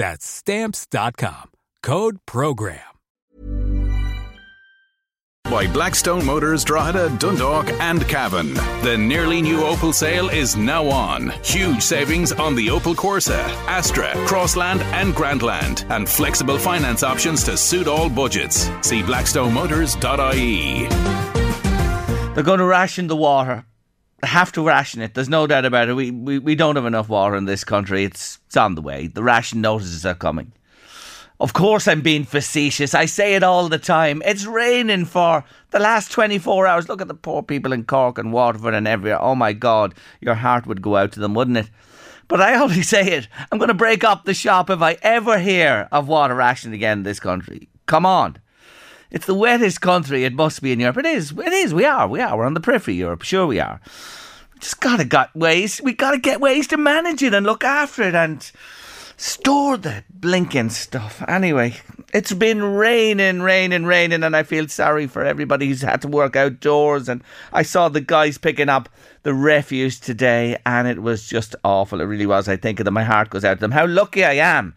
That's Stamps.com. Code PROGRAM. By Blackstone Motors, Drogheda, Dundalk, and Cavan. The nearly new Opel sale is now on. Huge savings on the Opel Corsa, Astra, Crossland, and Grandland, and flexible finance options to suit all budgets. See blackstonemotors.ie. They're going to ration the water. Have to ration it. There's no doubt about it. We, we, we don't have enough water in this country. It's, it's on the way. The ration notices are coming. Of course, I'm being facetious. I say it all the time. It's raining for the last 24 hours. Look at the poor people in Cork and Waterford and everywhere. Oh my God, your heart would go out to them, wouldn't it? But I always say it. I'm going to break up the shop if I ever hear of water rationing again in this country. Come on. It's the wettest country it must be in Europe. It is. It is. We are. We are. We're on the periphery of Europe. Sure, we are. We just gotta got ways. We gotta get ways to manage it and look after it and store the blinking stuff. Anyway, it's been raining, raining, raining, and I feel sorry for everybody who's had to work outdoors. And I saw the guys picking up the refuse today, and it was just awful. It really was. I think of them. My heart goes out to them. How lucky I am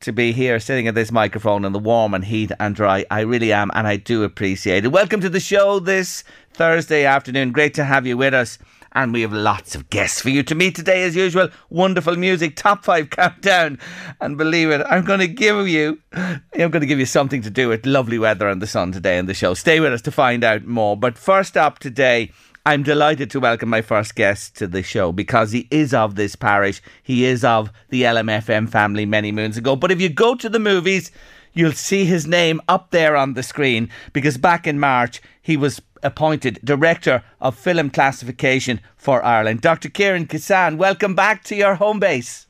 to be here sitting at this microphone in the warm and heat and dry. I really am, and I do appreciate it. Welcome to the show this Thursday afternoon. Great to have you with us. And we have lots of guests for you to meet today, as usual. Wonderful music, top five countdown. And believe it, I'm going to give you, I'm going to give you something to do with lovely weather and the sun today in the show. Stay with us to find out more. But first up today, I'm delighted to welcome my first guest to the show because he is of this parish. He is of the LMFM family many moons ago. But if you go to the movies, you'll see his name up there on the screen because back in March he was appointed Director of Film Classification for Ireland. Dr. Ciaran Kissane, welcome back to your home base.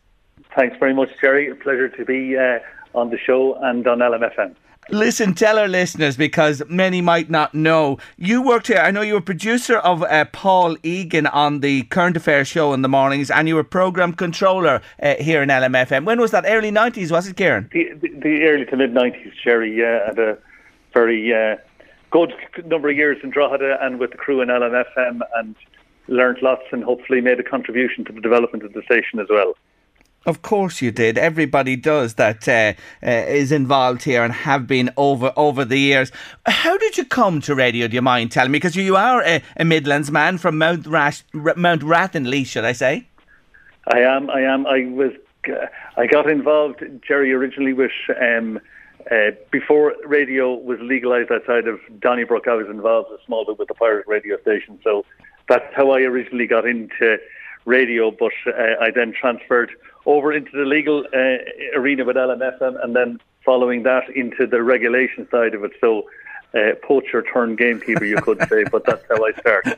Thanks very much, Jerry. A pleasure to be uh, on the show and on LMFM. Listen, tell our listeners because many might not know. You worked here. I know you were producer of uh, Paul Egan on the Current Affairs show in the mornings, and you were program controller uh, here in LMFM. When was that? Early nineties, was it, Ciaran? The, the, the early to mid nineties, Jerry. Yeah, a very uh, good number of years in Drogheda and with the crew in LMFM, and learned lots, and hopefully made a contribution to the development of the station as well. Of course you did. Everybody does that uh, uh, is involved here and have been over over the years. How did you come to radio? Do you mind telling me? Because you are a, a, Midlands man from Mount Rash, Mount Rathenlea, should I say? I am. I am. I was. Uh, I got involved, Jerry, originally with. Um, uh, before radio was legalised outside of Donnybrook, I was involved a small bit with the pirate radio station. So that's how I originally got into radio. But uh, I then transferred over into the legal uh, arena with LMFM, and then following that into the regulation side of it. So. Uh, poacher turned gamekeeper, you could say, but that's how I started.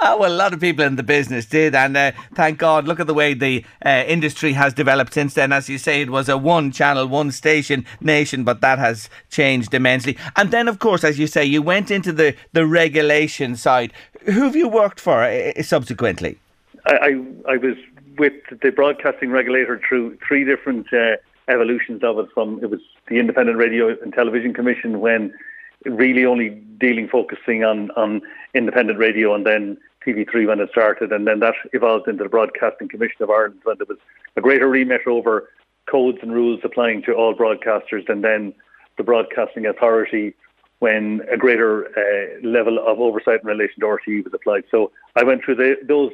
oh, well, a lot of people in the business did, and uh, thank God, look at the way the uh, industry has developed since then. As you say, it was a one channel, one station nation, but that has changed immensely. And then, of course, as you say, you went into the, the regulation side. Who have you worked for uh, subsequently? I, I, I was with the broadcasting regulator through three different uh, evolutions of it. From it was the Independent Radio and Television Commission when really only dealing, focusing on, on independent radio and then TV3 when it started. And then that evolved into the Broadcasting Commission of Ireland when there was a greater remit over codes and rules applying to all broadcasters and then the Broadcasting Authority when a greater uh, level of oversight in relation to RTE was applied. So I went through the, those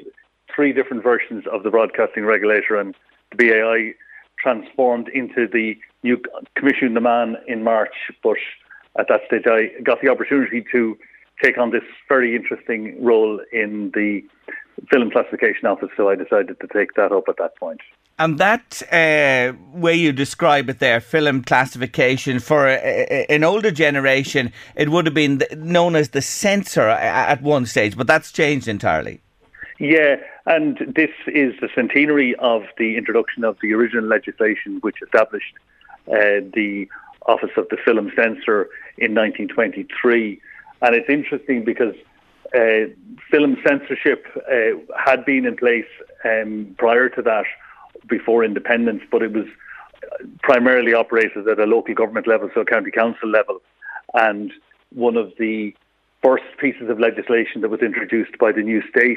three different versions of the broadcasting regulator and the BAI transformed into the new Coimisiún na Meán in March. But at that stage, I got the opportunity to take on this very interesting role in the film classification office. So I decided to take that up at that point. And that uh, way you describe it there, film classification, for a, a, an older generation, it would have been known as the censor at one stage, but that's changed entirely. Yeah, and this is the centenary of the introduction of the original legislation which established uh, the Office of the Film Censor in 1923. And it's interesting because uh, film censorship uh, had been in place um, prior to that, before independence, but it was primarily operated at a local government level, so county council level. And one of the first pieces of legislation that was introduced by the new state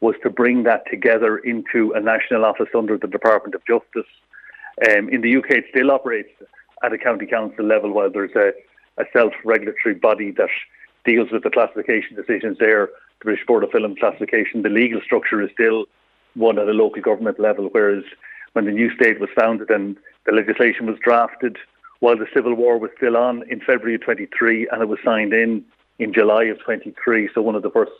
was to bring that together into a national office under the Department of Justice. Um, in the UK, it still operates at a county council level, while there's a, a self-regulatory body that deals with the classification decisions there, the British Board of Film Classification. The legal structure is still one at a local government level, whereas when the new state was founded and the legislation was drafted while the Civil War was still on in February of 23 and it was signed in in July of 23, so one of the first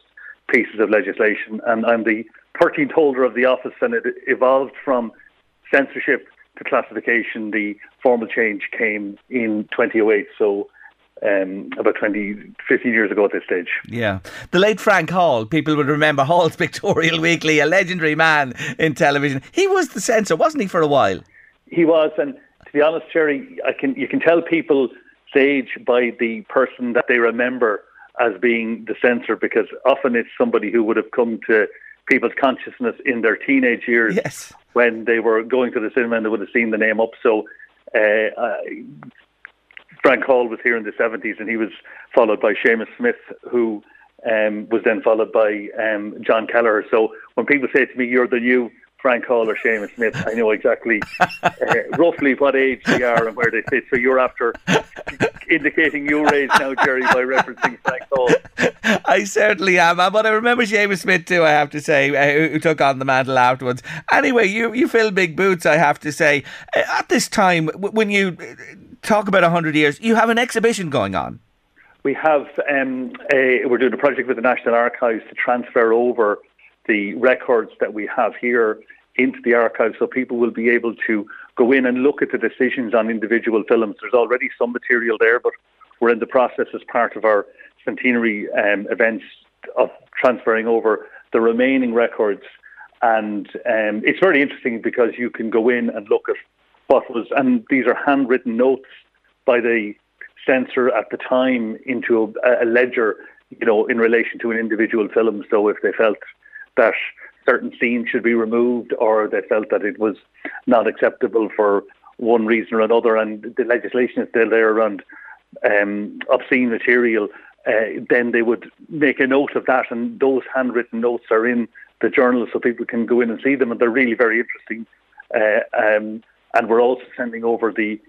pieces of legislation. And I'm the 13th holder of the office, and it evolved from censorship to classification. The formal change came in 2008, so um, about 20, 15 years ago at this stage. Yeah. The late Frank Hall, people would remember Hall's Pictorial Weekly, a legendary man in television. He was the censor, wasn't he, for a while? He was, and to be honest, Jerry, I can you can tell people's age by the person that they remember as being the censor because often it's somebody who would have come to people's consciousness in their teenage years yes. when they were going to the cinema and they would have seen the name up. So uh, Frank Hall was here in the 70s and he was followed by Seamus Smith, who um, was then followed by um, John Kelleher. So when people say to me, you're the new Frank Hall or Seamus Smith, I know exactly uh, roughly what age they are and where they sit. So you're after indicating your age now, Jerry, by referencing Frank Hall. I certainly am, but I remember Seamus Smith too. I have to say, uh, who took on the mantle afterwards. Anyway, you you fill big boots. I have to say, uh, at this time when you uh, talk about hundred years, you have an exhibition going on. We have. Um, a, we're doing a project with the National Archives to transfer over the records that we have here into the archive so people will be able to go in and look at the decisions on individual films. There's already some material there, but we're in the process as part of our centenary um, events of transferring over the remaining records. And um, it's very interesting because you can go in and look at what was, and these are handwritten notes by the censor at the time into a, a ledger, you know, in relation to an individual film. So if they felt that certain scenes should be removed or they felt that it was not acceptable for one reason or another and the legislation is still there around um, obscene material, uh, then they would make a note of that and those handwritten notes are in the journal so people can go in and see them and they're really very interesting. Uh, um, and we're also sending over the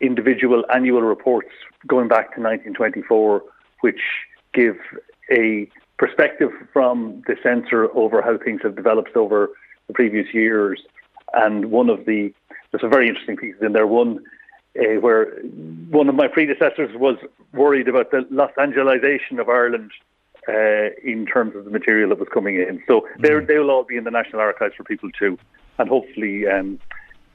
individual annual reports going back to 1924, which give a perspective from the censor over how things have developed over the previous years. And one of the, there's some very interesting pieces in there. One uh, where one of my predecessors was worried about the Los Angelization of Ireland uh, in terms of the material that was coming in. So mm. they'll all be in the National Archives for people too. And hopefully, um,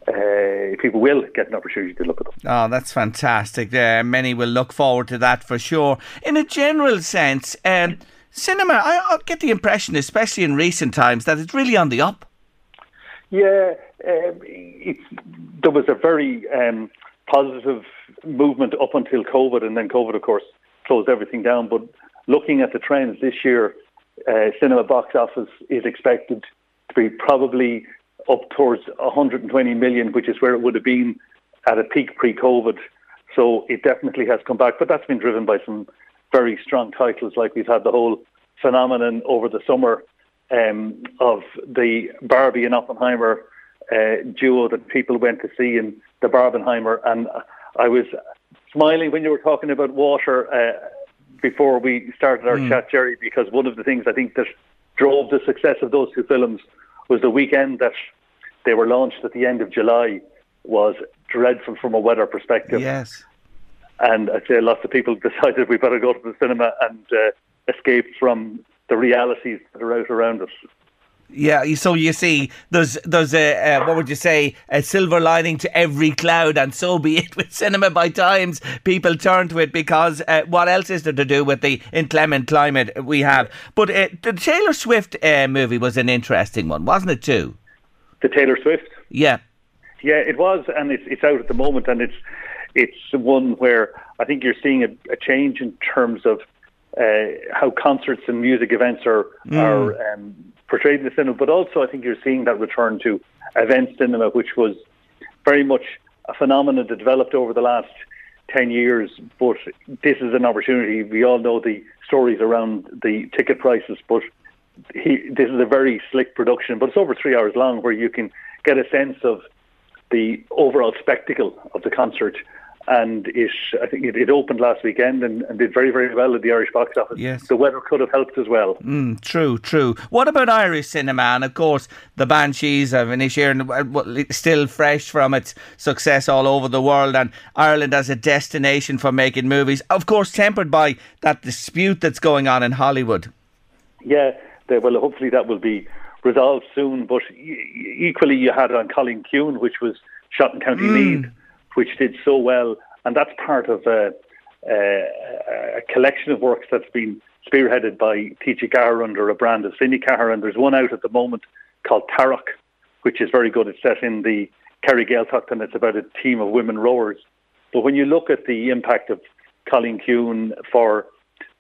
uh, people will get an opportunity to look at them. Oh, that's fantastic. Uh, many will look forward to that for sure. In a general sense, um, cinema, I, I, get the impression, especially in recent times, that it's really on the up. Yeah, uh, there was a very um, positive movement up until COVID, and then COVID, of course, closed everything down. But looking at the trends this year, uh, cinema box office is expected to be probably up towards 120 million, which is where it would have been at a peak pre-COVID. So it definitely has come back, but that's been driven by some very strong titles. Like we've had the whole phenomenon over the summer um, of the Barbie and Oppenheimer uh, duo that people went to see in the Barbenheimer, and I was smiling when you were talking about water uh, before we started our mm. chat, Jerry, because one of the things I think that drove the success of those two films was the weekend that they were launched at the end of July was dreadful from a weather perspective. Yes. And I'd say lots of people decided we better go to the cinema and uh, escape from the realities that are out around us. Yeah, so you see, there's there's a uh, what would you say a silver lining to every cloud, and so be it with cinema. By times, people turn to it because uh, what else is there to do with the inclement climate we have? But uh, the Taylor Swift uh, movie was an interesting one, wasn't it? Too. The Taylor Swift. Yeah. Yeah, it was, and it's it's out at the moment, and it's it's one where I think you're seeing a, a change in terms of uh, how concerts and music events are mm. are um, portrayed in the cinema, but also I think you're seeing that return to event cinema, which was very much a phenomenon that developed over the last 10 years. But this is an opportunity. We all know the stories around the ticket prices, but he, this is a very slick production, but it's over three hours long where you can get a sense of the overall spectacle of the concert and it I think it, it opened last weekend and, and, did very very well at the Irish box office. Yes, the weather could have helped as well. Mm, true, true. What about Irish cinema? And of course, the Banshees of Inisherin still fresh from its success all over the world, and Ireland as a destination for making movies. Of course, tempered by that dispute that's going on in Hollywood. Yeah, they, well, hopefully that will be resolved soon. But equally, you had An Cailín which was shot in County mm. Meath which did so well. And that's part of a, a, a collection of works that's been spearheaded by T.G. Ceathair under a brand of Cine Ceathair. And there's one out at the moment called Tarrac, which is very good. It's set in the Kerry Gaeltacht and it's about a team of women rowers. But when you look at the impact of Cailín for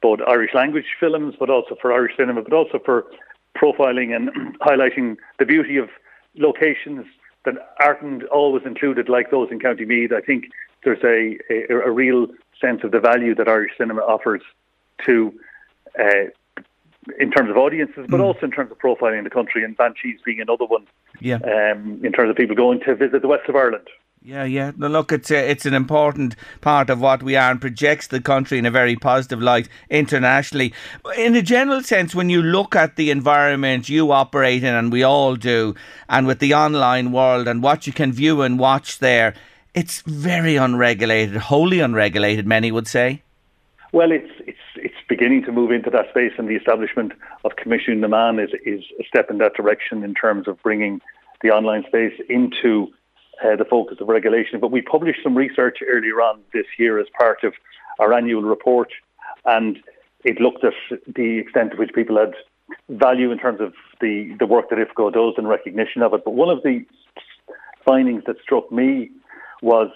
both Irish language films, but also for Irish cinema, but also for profiling and highlighting the beauty of locations that aren't always included like those in County Meath. I think there's a, a, a real sense of the value that Irish cinema offers to, uh, in terms of audiences, but mm. also in terms of profiling the country, and Banshees being another one. Yeah. Um, in terms of people going to visit the west of Ireland. Yeah, yeah. No, look, it's a, it's an important part of what we are and projects the country in a very positive light internationally. In a general sense, when you look at the environment you operate in, and we all do, and with the online world and what you can view and watch there, it's very unregulated, wholly unregulated. Many would say. Well, it's it's it's beginning to move into that space, and the establishment of Coimisiún na Meán is is a step in that direction in terms of bringing the online space into uh, the focus of regulation. But we published some research earlier on this year as part of our annual report, and it looked at the extent to which people had value in terms of the, the work that IFCO does and recognition of it. But one of the findings that struck me was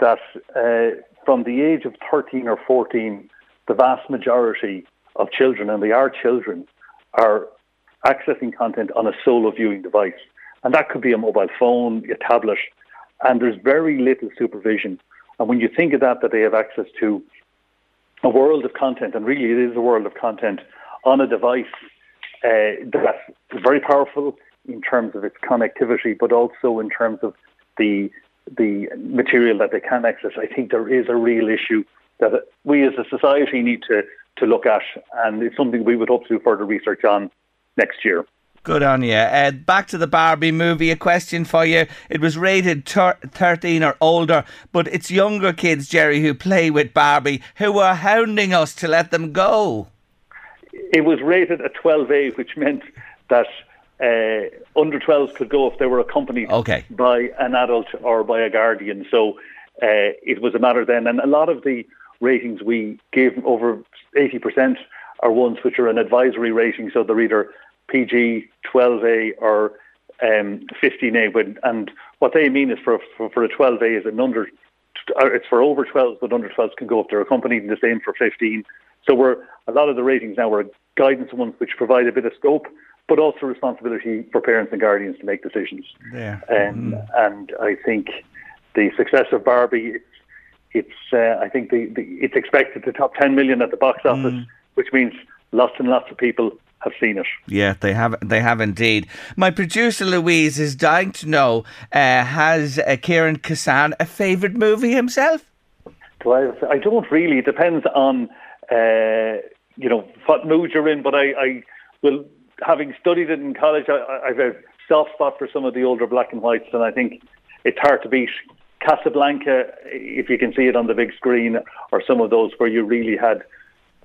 that uh, from the age of 13 or 14, the vast majority of children, and they are children, are accessing content on a solo viewing device. And that could be a mobile phone, a tablet, and there's very little supervision. And when you think of that, that they have access to a world of content, and really it is a world of content on a device uh, that's very powerful in terms of its connectivity, but also in terms of the the material that they can access. I think there is a real issue that we as a society need to to look at, and it's something we would hope to do further research on next year. Good on you. Uh, back to the Barbie movie. A question for you. It was rated ter- 13 or older, but it's younger kids, Jerry, who play with Barbie, who are hounding us to let them go. It was rated a 12A, which meant that uh, under 12s could go if they were accompanied okay. by an adult or by a guardian. So uh, it was a matter then. And a lot of the ratings we gave, over 80%, are ones which are an advisory rating, so they're either PG 12A or um, 15A. and what they mean is for, for, for a 12A is an under, it's for over 12s, but under 12s can go if they're accompanied, the same for 15. So we're, a lot of the ratings now are guidance ones which provide a bit of scope, but also responsibility for parents and guardians to make decisions. Yeah. Um, mm. And I think the success of Barbie, it's, it's uh, I think the, the, it's expected to top 10 million at the box office, mm. which means lots and lots of people have seen it. Yeah, they have. They have indeed. My producer Louise is dying to know: uh, Has uh, Ciaran Kissane a favourite movie himself? Do I? I don't really. It depends on uh, you know what mood you're in. But I, I will, having studied it in college, I, I've a soft spot for some of the older black and whites, and I think it's hard to beat Casablanca if you can see it on the big screen, or some of those where you really had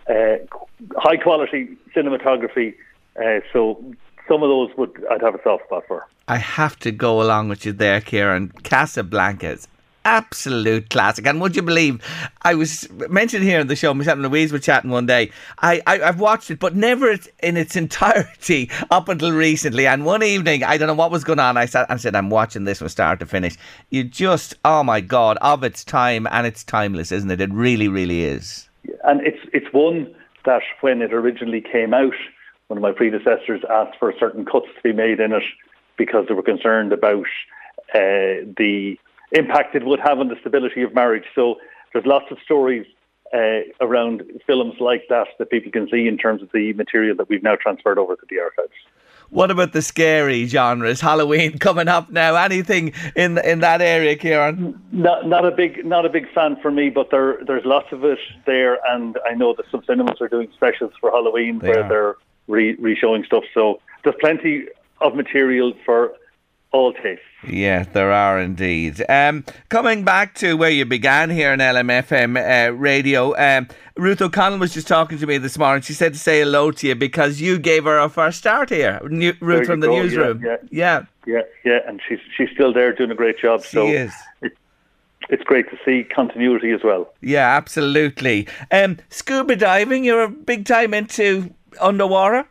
high quality cinematography. Uh, so some of those would I'd have a soft spot for. I have to go along with you there, Ciaran. Casablanca is absolute classic. And would you believe, I was mentioned here in the show, myself and Louise were chatting one day. I, I, have watched it, but never in its entirety up until recently. And one evening, I don't know what was going on. I sat and said, I'm watching this from start to finish. You just, oh my God, of its time, and it's timeless, isn't it? It really, really is. And it's, it's one that when it originally came out, one of my predecessors asked for certain cuts to be made in it because they were concerned about uh, the impact it would have on the stability of marriage. So there's lots of stories uh, around films like that that people can see in terms of the material that we've now transferred over to the archives. What about the scary genres? Halloween coming up now. Anything in in that area, Ciaran? Not not a big not a big fan for me, but there there's lots of it there, and I know that some cinemas are doing specials for Halloween they where are. they're re re-showing stuff. So there's plenty of material for all tastes. Yeah, there are indeed. Um, coming back to where you began here in LMFM uh, radio, um, Ruth O'Connell was just talking to me this morning. She said to say hello to you because you gave her a first start here, New, Ruth from the go. newsroom. Yeah yeah. yeah, yeah, yeah, and she's she's still there doing a great job. She so is. It, it's great to see continuity as well. Yeah, absolutely. Um, scuba diving, you're a big time into underwater.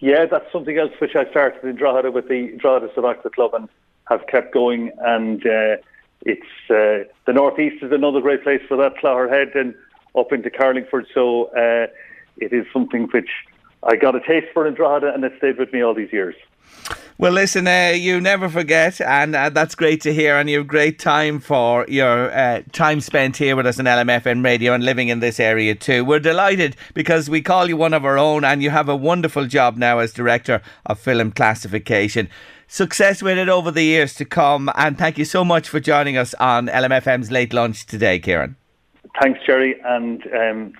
Yeah, that's something else which I started in Drogheda with the Drogheda Sub-Aqua Club and have kept going. And uh, it's uh, the northeast is another great place for that. Clogherhead and up into Carlingford. So uh, it is something which I got a taste for in Drogheda, and it stayed with me all these years. Well, listen, uh, you never forget, and uh, that's great to hear. And you have great time for your uh, time spent here with us on LMFM radio and living in this area too. We're delighted because we call you one of our own, and you have a wonderful job now as director of film classification. Success with it over the years to come, and thank you so much for joining us on LMFM's late lunch today, Ciaran. Thanks, Jerry, and. Um,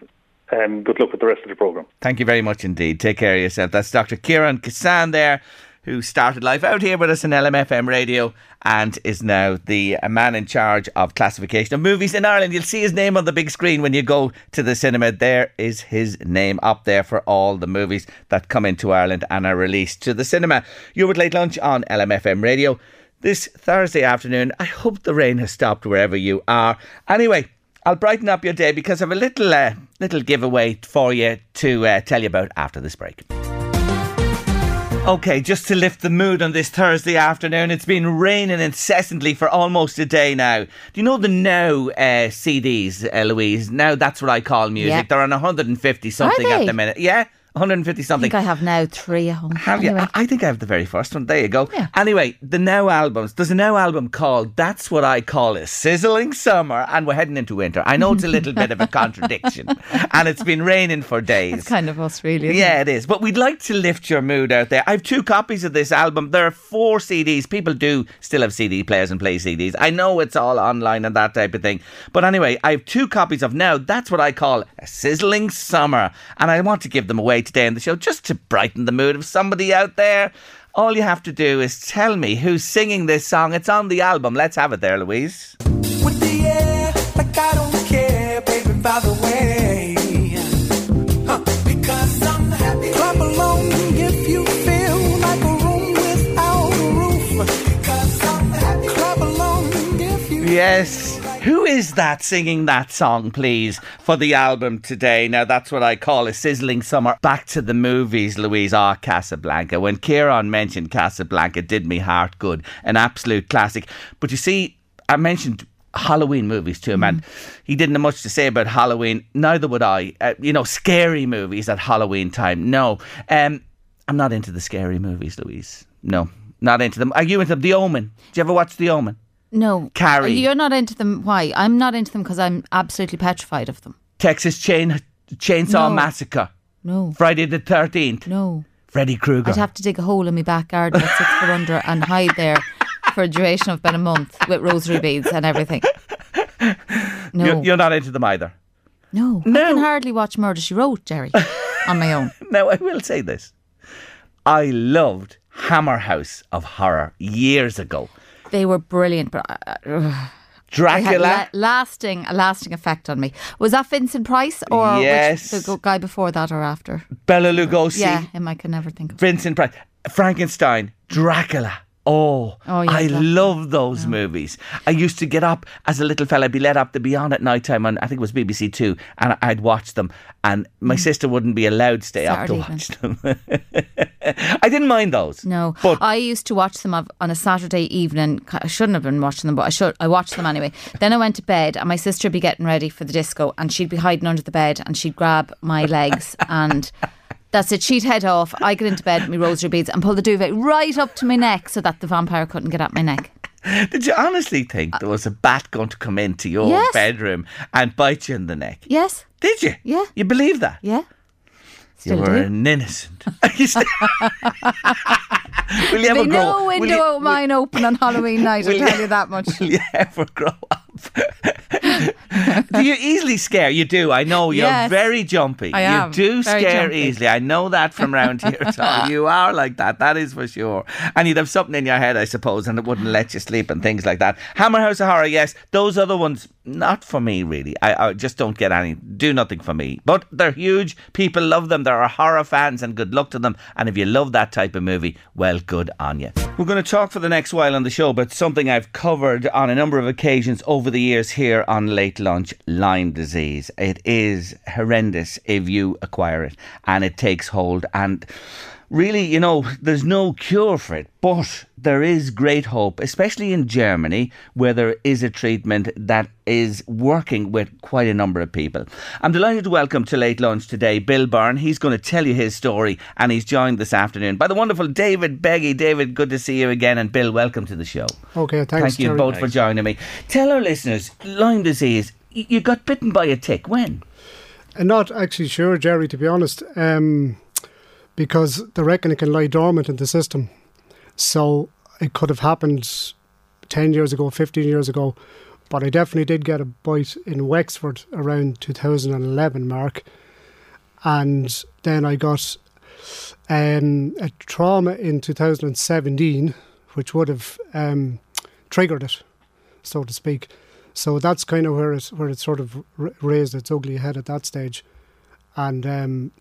um, good luck with the rest of the programme. Thank you very much indeed. Take care of yourself. That's Dr. Ciaran Kissane there who started life out here with us in LMFM radio and is now the man in charge of classification of movies in Ireland. You'll see his name on the big screen when you go to the cinema. There is his name up there for all the movies that come into Ireland and are released to the cinema. You're with Late Lunch on LMFM radio this Thursday afternoon. I hope the rain has stopped wherever you are. Anyway, I'll brighten up your day because I have a little uh, little giveaway for you to uh, tell you about after this break. Okay, just to lift the mood on this Thursday afternoon, it's been raining incessantly for almost a day now. Do you know the Now uh, CDs, Louise? Now that's what I call music. Yeah. They're on 150 something at the minute. Yeah. 150 something. I think I have now three at home. Have anyway. you? I think I have the very first one. There you go. Yeah. Anyway, the Now albums. There's a Now album called That's What I Call a Sizzling Summer, and we're heading into winter. I know it's a little bit of a contradiction, and it's been raining for days. It's kind of us, really. Yeah, it? it is. But we'd like to lift your mood out there. I have two copies of this album. There are four CDs. People do still have CD players and play CDs. I know it's all online and that type of thing. But anyway, I have two copies of Now. That's what I call a sizzling summer, and I want to give them away today in the show just to brighten the mood of somebody out there. All you have to do is tell me who's singing this song. It's on the album. Let's have it there, Louise. With the air, like I don't care, baby, by the way. Huh. Because I'm happy. Clap along if you feel like a room without a roof. Because I'm happy. Clap along if you Yes. Who is that singing that song, please, for the album today? Now, that's what I call a sizzling summer. Back to the movies, Louise. Ah, Casablanca. When Ciaran mentioned Casablanca, did me heart good. An absolute classic. But you see, I mentioned Halloween movies to him, mm. and he didn't have much to say about Halloween. Neither would I. Uh, you know, scary movies at Halloween time. No, um, I'm not into the scary movies, Louise. No, not into them. Are you into The Omen? Did you ever watch The Omen? No. Carrie. You're not into them. Why? I'm not into them because I'm absolutely petrified of them. Texas Chain Chainsaw No. Massacre, No. Friday the Thirteenth, No. Freddy Krueger. I'd have to dig a hole in my back garden at six foot under and hide there for a duration of about a month with rosary beads and everything. No. You're, you're not into them either. no. No. I can hardly watch Murder She Wrote, Jerry, on my own. Now I will say this: I loved Hammer House of Horror years ago. They were brilliant, but uh, uh, Dracula. la- lasting a lasting effect on me. Was that Vincent Price or which- Yes. the guy before that or after? Bela Lugosi, Yeah, him I can never think of. Vincent Price, Frankenstein, Dracula. Oh, Oh, yeah, I love those movies. I used to get up as a little fella, I'd be let up to be on at night time on I think it was BBC Two, and I'd watch them. And my mm. sister wouldn't be allowed to stay up to Saturday watch them. I didn't mind those. No, but I used to watch them on a Saturday evening. I shouldn't have been watching them, but I should. I watched them anyway. then I went to bed, and my sister would be getting ready for the disco, and she'd be hiding under the bed, and she'd grab my legs, and that's it. She'd head off. I get into bed with my rosary beads and pull the duvet right up to my neck so that the vampire couldn't get at my neck. did you honestly think there was a bat going to come into your Yes. bedroom and bite you in the neck? Yes, Did you? Yeah. You believe that? yeah. You were do. an innocent. Still- will you ever Be grow? no will window you- of mine open on Halloween night. I'll tell you- you that much. Will you ever grow up? do you easily scare? You do. I know you're Yes. very jumpy. I am. You do scare jumpy. easily. I know that from round here. Tom. you are like that. That is for sure. And you'd have something in your head, I suppose, and it wouldn't let you sleep and things like that. Hammer House of Horror, yes. Those other ones, not for me really. I, I just don't get any. Do nothing for me. But they're huge. People love them. There are horror fans, and good luck to them. And if you love that type of movie, well, good on you. We're going to talk for the next while on the show, but something I've covered on a number of occasions over the years here on Late Lunch Lyme disease. It is horrendous if you acquire it and it takes hold. And really, you know, there's no cure for it, but there is great hope, especially in Germany, where there is a treatment that is working with quite a number of people. I'm delighted to welcome to Late Lunch today Bill Byrne. He's going to tell you his story, and he's joined this afternoon by the wonderful David Beggy. David, good to see you again, and Bill, welcome to the show. Okay, thanks. Thank you both for joining me. Tell our listeners, Lyme disease, you got bitten by a tick. When? I'm not actually sure, Jerry, to be honest, um, because they reckon it can lie dormant in the system. So it could have happened 10 years ago, 15 years ago. But I definitely did get a bite in Wexford around 2011 mark. And then I got um, a trauma in 2017, which would have um, triggered it, so to speak. So that's kind of where it where it sort of raised its ugly head at that stage, and um,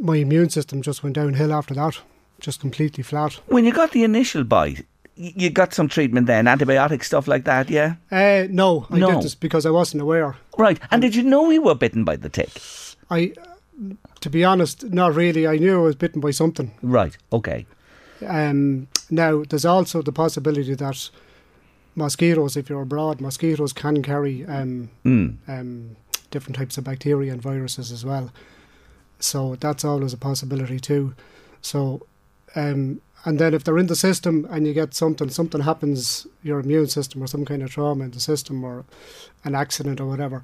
my immune system just went downhill after that, just completely flat. When you got the initial bite, you got some treatment then, antibiotic stuff like that, yeah? Uh, no, I No. did this because I wasn't aware. Right. And did you know you were bitten by the tick? I, to be honest, not really. I knew I was bitten by something. Right. Okay. Um, now, there's also the possibility that mosquitoes, if you're abroad, mosquitoes can carry um, Mm. um, different types of bacteria and viruses as well. So that's always a possibility too. So, um, and then if they're in the system and you get something, something happens, your immune system or some kind of trauma in the system or an accident or whatever,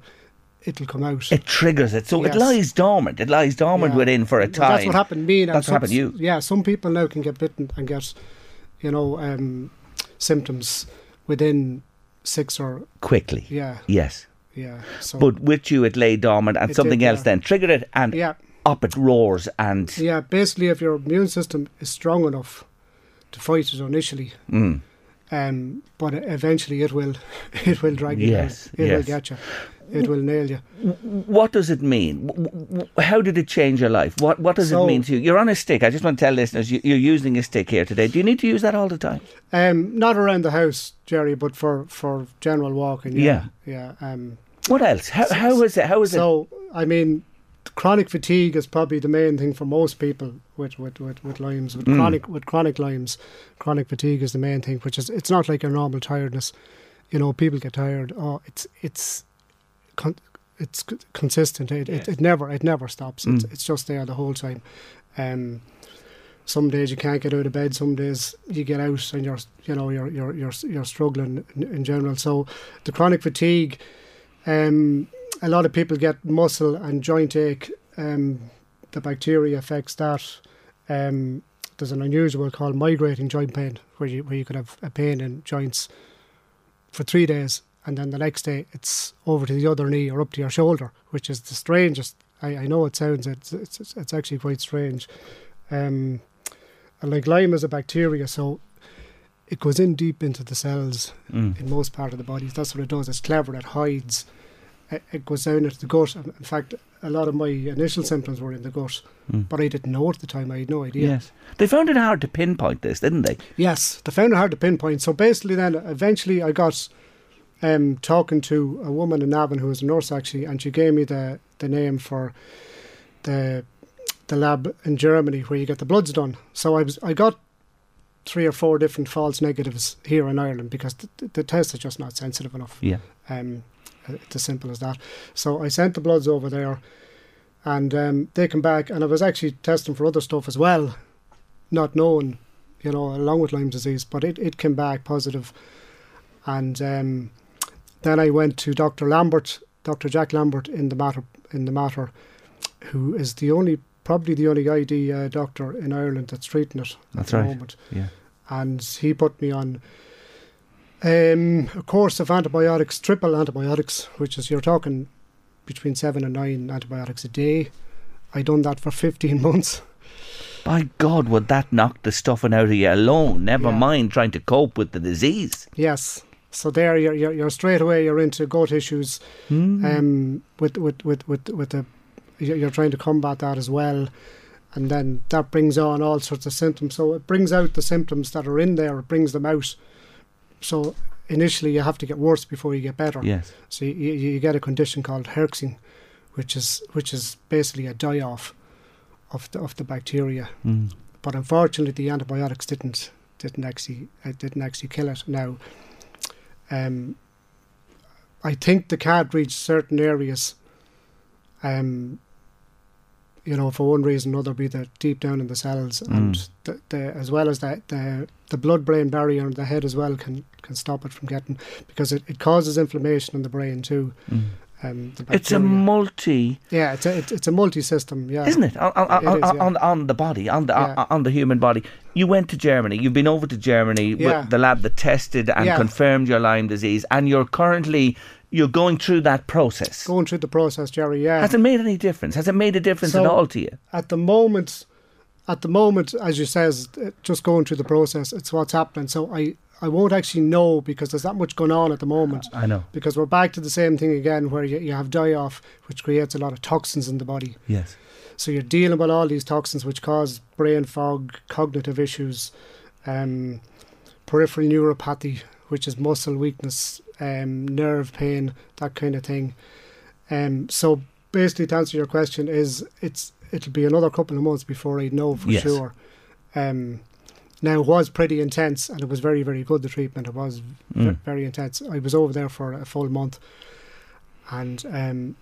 it'll come out. It triggers it. So Yes. it lies dormant. It lies dormant Yeah. within for a Well, time. That's what happened to me. now. That's what happened to you. Yeah, some people now can get bitten and get, you know, um, symptoms within six or Quickly. yeah, Yes. yeah. So But with you, it lay dormant and something did, else yeah. then triggered it and yeah, up it roars and. yeah. Basically, if your immune system is strong enough to fight it initially, Mm. um, but eventually it will, it will drag you Yes, down. It will get you. It will nail you. What does it mean? How did it change your life? What What does it mean to you? You're on a stick. I just want to tell listeners you, you're using a stick here today. Do you need to use that all the time? Um, not around the house, Jerry, but for for general walking. Yeah, yeah. Um, What else? How, how is it? How is it? So, I mean, chronic fatigue is probably the main thing for most people with with with, with Lyme's. With Mm. chronic with chronic Lyme's, chronic fatigue is the main thing, which is it's not like a normal tiredness. You know, people get tired. Oh, it's it's con- it's consistent. It, it, it never it never stops. It's Mm. it's just there the whole time. Um, some days you can't get out of bed. Some days you get out and you're, you know, you're you're you're, you're struggling in, in general. So the chronic fatigue, um, a lot of people get muscle and joint ache. Um, the bacteria affects that. Um, there's an unusual called migrating joint pain, where you where you could have a pain in joints for three days, and then the next day it's over to the other knee or up to your shoulder, which is the strangest. I, I know it sounds it's it's it's actually quite strange. Um, and like Lyme is a bacteria, so it goes in deep into the cells Mm. in most part of the body. That's what it does. It's clever. It hides. It, it goes down into the gut. And in fact, a lot of my initial symptoms were in the gut, Mm. but I didn't know at the time. I had no idea. Yes. They found it hard to pinpoint this, didn't they? Yes, they found it hard to pinpoint. So basically, then eventually I got um, talking to a woman in Navan who was a nurse actually, and she gave me the, the name for the the lab in Germany where you get the bloods done. So I was I got three or four different false negatives here in Ireland because the, the, the test is just not sensitive enough. Yeah. Um, it's as simple as that. So I sent the bloods over there, and um, they come back, and I was actually testing for other stuff as well, not knowing, you know, along with Lyme disease, but it, it came back positive. And um, then I went to Dr. Lambert, Dr. Jack Lambert in the Mater, in the Mater, who is the only, probably the only ID uh, doctor in Ireland that's treating it That's at the right. moment Yeah. and he put me on um, a course of antibiotics, triple antibiotics, which is you're talking between seven and nine antibiotics a day. I done that for 15 months. By God, would that knock the stuffing out of you alone? Never Yeah. mind trying to cope with the disease. Yes. So there, you're, you're, you're straight away. You're into gut issues. Um, with with with with with the, you're trying to combat that as well, and then that brings on all sorts of symptoms. So it brings out the symptoms that are in there. It brings them out. So initially, you have to get worse before you get better. Yes. So you, you get a condition called herxing, which is which is basically a die off of the of the bacteria. Mm. But unfortunately, the antibiotics didn't didn't actually uh, didn't actually kill it. Now, um, I think the can't reach certain areas. Um, you know, for one reason or another, be that deep down in the cells, and the, the as well as that the the blood brain barrier in the head as well can can stop it from getting because it, it causes inflammation in the brain too. Um, the It's a multi, yeah, it's a it's, it's a multi system. Yeah, isn't it? On, on, It on, is, yeah. on, on the body, on the Yeah. on, on the human body. You went to Germany. You've been over to Germany Yeah. with the lab that tested and Yeah. confirmed your Lyme disease, and you're currently you're going through that process. Going through the process, Jerry. Yeah, Has it made any difference? Has it made a difference at all to you? at the moment, at the moment, as you says, just going through the process, it's what's happening. So I, I won't actually know because there's that much going on at the moment. I know. Because we're back to the same thing again, where you, you have die off, which creates a lot of toxins in the body. Yes. So you're dealing with all these toxins, which cause brain fog, cognitive issues, um, peripheral neuropathy, which is muscle weakness, um, nerve pain, that kind of thing. Um, so basically, to answer your question, is it's it'll be another couple of months before I know for Yes. sure. Um, now it was pretty intense, and it was very very good. The treatment it was Mm. very intense. I was over there for a full month, and um,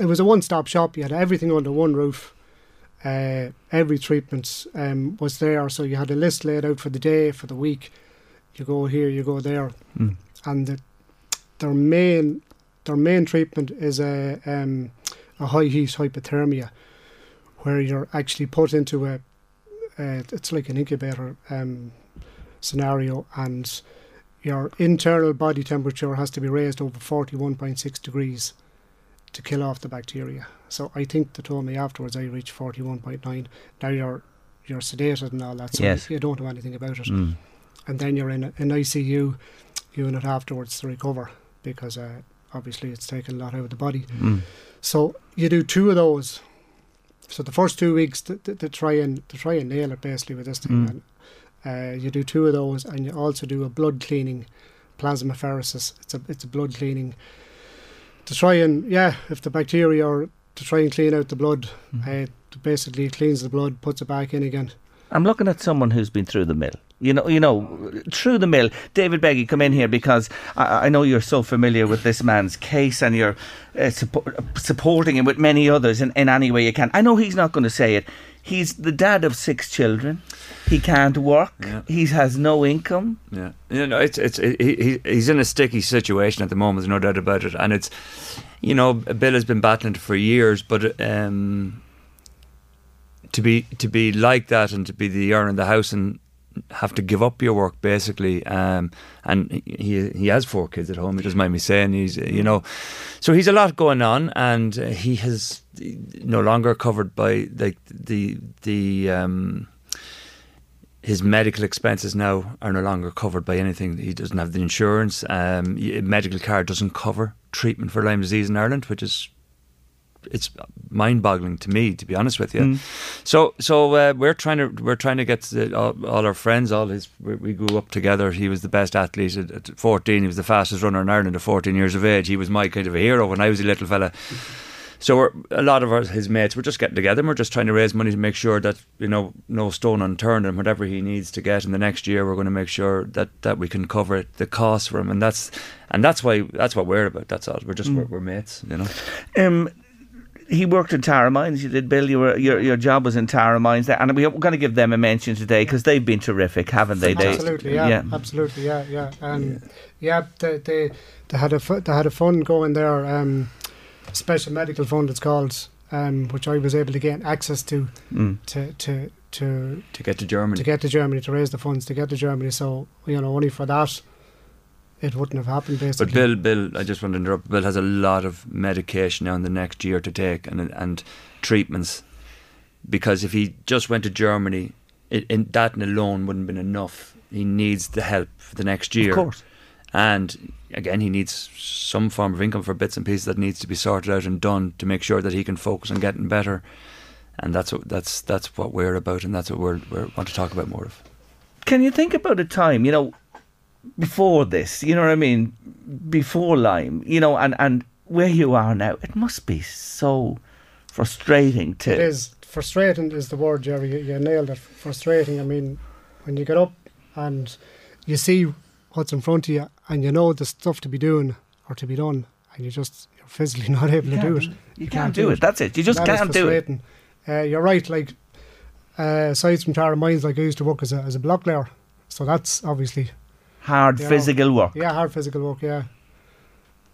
it was a one-stop shop. You had everything under one roof. Uh, every treatment um, was there, so you had a list laid out for the day, for the week. You go here, you go there, Mm. and the, their main their main treatment is a um, a high heat hypothermia, where you're actually put into a uh, it's like an incubator um, scenario, and your internal body temperature has to be raised over forty one point six degrees to kill off the bacteria. So I think they told me afterwards I reached forty one point nine. Now you're you're sedated and all that, so Yes. you don't know anything about it Mm. and then you're in a- an ICU unit afterwards to recover because uh, obviously it's taken a lot out of the body. Mm. So you do two of those. So the first two weeks to, to, to try and to try and nail it basically with this thing. Mm. And, uh, you do two of those, and you also do a blood cleaning, plasmapheresis. It's a it's a blood cleaning to try and yeah, if the bacteria are to try and clean out the blood, Mm. uh, basically cleans the blood, puts it back in again. I'm looking at someone who's been through the mill. You know, you know, through the mill. David Beggy, come in here because I, I know you're so familiar with this man's case and you're uh, suppo- supporting him with many others in, in any way you can. I know he's not going to say it. he's the dad of six children. He can't work. Yeah. He has no income. Yeah, you know, it's it's he, he he's in a sticky situation at the moment. There's no doubt about it, and it's you know Bill has been battling for years, but um, to be to be like that and to be the earner in the house and have to give up your work basically, um, and he he has four kids at home. He doesn't mind me saying he's you know, so he's a lot going on, and he has no longer covered by like the the. Um, his medical expenses now are no longer covered by anything. He doesn't have the insurance. Um, medical card doesn't cover treatment for Lyme disease in Ireland, which is it's mind-boggling to me, to be honest with you. So, so uh, we're trying to we're trying to get the, all, all our friends, all his. We, we grew up together. He was the best athlete at, at 14. He was the fastest runner in Ireland at 14 years of age. He was my kind of a hero when I was a little fella. So we're, a lot of our, his mates, we're just getting together and we're just trying to raise money to make sure that you know no stone unturned and whatever he needs to get in the next year, we're going to make sure that, that we can cover the costs for him, and that's and that's why that's what we're about. That's all. We're just we're, we're mates, you know. Um, he worked in Tara Mines. You did, Bill. You were, your your job was in Tara Mines, there, and we're going to give them a mention today because they've been terrific, haven't they? They Absolutely, yeah, absolutely, yeah, yeah, um, yeah. They, they they had a fu- they had a fund going there, um, special medical fund it's called, um, which I was able to get access to, Mm. to to to To get to Germany, to get to Germany to raise the funds to get to Germany. So you know, only for that, it wouldn't have happened. Basically, But Bill, Bill, I just want to interrupt. Bill has a lot of medication now in the next year to take and and treatments, because if he just went to Germany, it, in, that alone wouldn't have been enough. He needs the help for the next year. of course. And again, he needs some form of income for bits and pieces that needs to be sorted out and done to make sure that he can focus on getting better. And that's what that's that's what we're about, and that's what we're we want to talk about more of. Can you think about a time, you know, before this, you know what I mean, before Lyme, you know, and, and where you are now, it must be so frustrating to. It is frustrating is the word, Jerry. You, you nailed it. Frustrating. I mean, when you get up and you see what's in front of you, and you know the stuff to be doing or to be done, and you just you're physically not able to do it. You can't do it. That's it. You just That can't do it. Uh, you're right. Like uh, aside from Tara Mines, like I used to work as a as a block layer, so that's obviously Hard Yeah. physical work. yeah hard physical work. Yeah,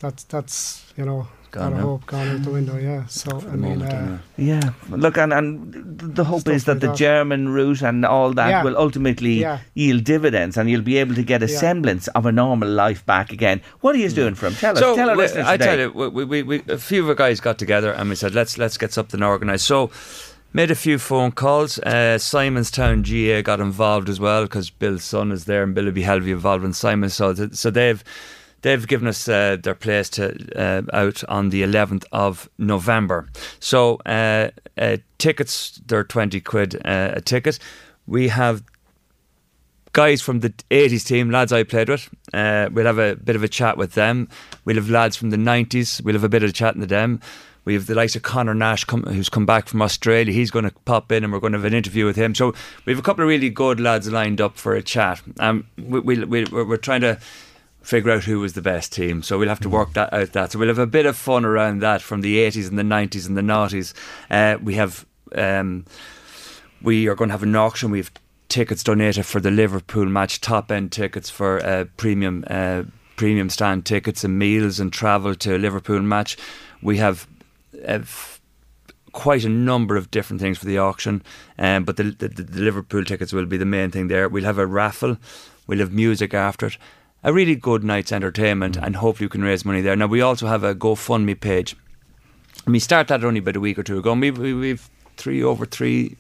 that's that's you know Gone got a now. hope gone out the window. Yeah, so I mean. moment, Uh. Yeah, look, and, and the hope is that the that. German route and all that Yeah. will ultimately Yeah. yield dividends, and you'll be able to get a Yeah. semblance of a normal life back again. What are you doing for him? Tell us. tell our we- listeners I today. tell you, we, we, we, a few of our guys got together and we said, let's let's get something organised. So, made a few phone calls. Uh, Simonstown GA got involved as well because Bill's son is there and Bill will be heavily involved in Simon. So, th- so they've they've given us uh, their place to uh, out on the 11th of November. So, uh, uh, tickets they're 20 quid uh, a ticket. We have guys from the 80s team, lads I played with. Uh, we'll have a bit of a chat with them. We'll have lads from the 90s. We'll have a bit of a chat with them. We have the likes of Conor Nash, come, who's come back from Australia. He's going to pop in and we're going to have an interview with him. So we have a couple of really good lads lined up for a chat. Um, we, we, we, we're we're trying to figure out who was the best team. So we'll have to work that out. That so we'll have a bit of fun around that from the 80s and the 90s and the noughties. Uh, we have. Um, we are going to have an auction. We have tickets donated for the Liverpool match, top end tickets for uh, premium uh, premium stand tickets and meals and travel to a Liverpool match. We have uh, quite a number of different things for the auction, um, but the, the, the Liverpool tickets will be the main thing there. We'll have a raffle. We'll have music after it. A really good night's entertainment, and hopefully you can raise money there. Now we also have a GoFundMe page. And we started that only about a week or two ago. And we, we, we've three over three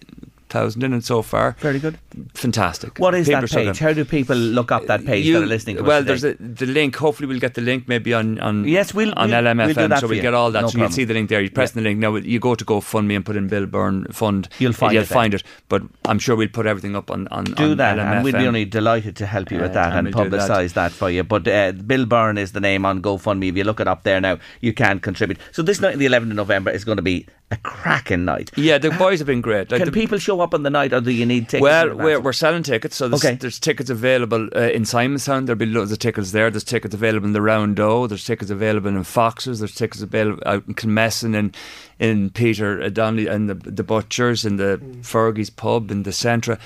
thousand in it so far. Very good. Fantastic. What is are that page? How do people look up that page You- that are listening to well, there's a, the link. Hopefully, we'll get the link maybe on on Yes, we'll- on we'll- LMFM, we'll so for we you. get all that. No so problem. see the link there. You press the link now. You go to GoFundMe and put in Bill Byrne Fund. You'll find you'll it find it. But I'm sure we'll put everything up on on do on that, and we'd be only delighted to help you with that and and we'll do that. publicise that. for you. But uh, Bill Byrne is the name on GoFundMe. If you look it up there now, you can contribute. So this night, the 11th of November, is going to be a cracking night. Yeah, the boys have been great. Like Can the- people show show up on the night, or do you need tickets? Well, we're, we're selling tickets, so there's, Okay. there's tickets available uh, in Simonstown. There'll be loads of tickets there. There's tickets available in the Round O. There's tickets available in Foxes. There's tickets available out in Kilmessan and in Peter Donnelly and the, the Butchers and the Fergie's Pub in the Centra.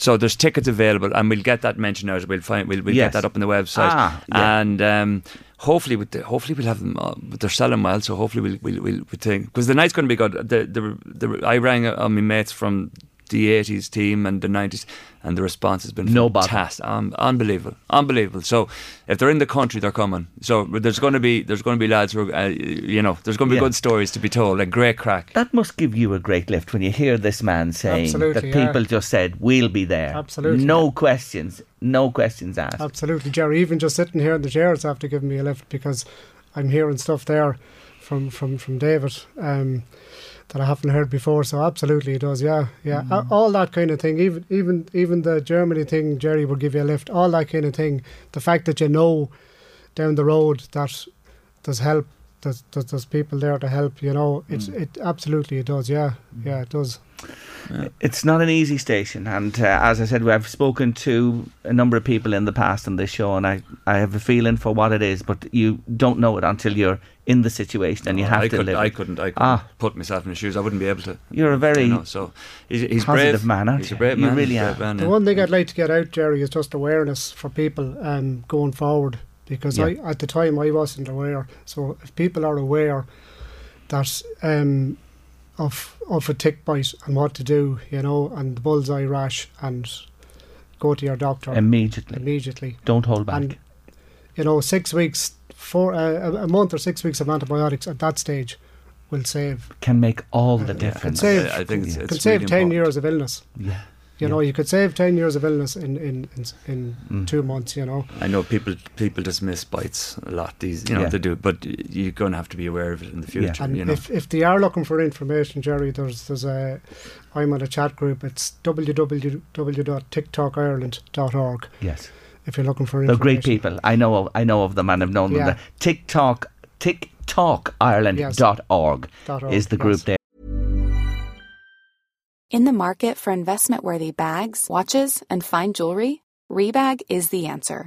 So there's tickets available, and we'll get that mentioned out. We'll find we'll, we'll Yes. get that up on the website, Ah, yeah. and um, hopefully with the, hopefully we'll have them. Uh, but they're selling well, so hopefully we'll we'll, we'll, we'll think because the night's going to be good. The, the, the, I rang on my mates from the 80s team and the 90s, and the response has been No fantastic, um, unbelievable, unbelievable. So if they're in the country, they're coming. So there's going to be there's going to be lads who, are, uh, you know, there's going to be Yeah. good stories to be told, and great crack. That must give you a great lift when you hear this man saying Absolutely, that yeah. people just said, we'll be there. Absolutely. No questions. No questions asked. Absolutely, Jerry. Even just sitting here in the chairs after giving me a lift because I'm hearing stuff there from from from David um, that I haven't heard before. So absolutely, it does. Yeah, yeah. A- mm. All that kind of thing. Even even even the Germany thing. Jerry will give you a lift. All that kind of thing. The fact that you know down the road that there's help. There's, there's, there's people there to help, you know. It's mm. it absolutely it does, yeah, mm. yeah, it does. It's not an easy station, and uh, as I said, I've spoken to a number of people in the past on this show, and I, I have a feeling for what it is, but you don't know it until you're in the situation and you have I to couldn't, live. I couldn't. I couldn't Ah. put myself in his shoes. I wouldn't be able to. You're a very You know, so he's, he's positive brave. man, aren't he's you? a brave You man. really he's are. man, The yeah. one thing I'd like to get out, Jerry, is just awareness for people um, going forward. Because I, at the time, I wasn't aware. So if people are aware that um, of of a tick bite and what to do, you know, and the bullseye rash, and go to your doctor immediately. immediately. Don't hold back. And you know, six weeks, four uh, a- a month or six weeks of antibiotics at that stage will save. Can make all the Can difference. save. I, I think it's, can it's save really ten important. years of illness. Yeah. You know, you could save ten years of illness in in in, in Mm. two months. You know. I know people people dismiss bites a lot. These, you know, Yeah. they do, but you're going to have to be aware of it in the Yeah. future. And you know, if, if they are looking for information, Jerry, there's there's a I'm on a chat group. It's www.ticktalkireland.org. Yes. If you're looking for They're great people. I know of, I know of them and I've known Yeah. them. The TikTok TickTalkIreland.org Dot org, is the group yes. there. In the market for investment worthy bags, watches, and fine jewelry, Rebag is the answer.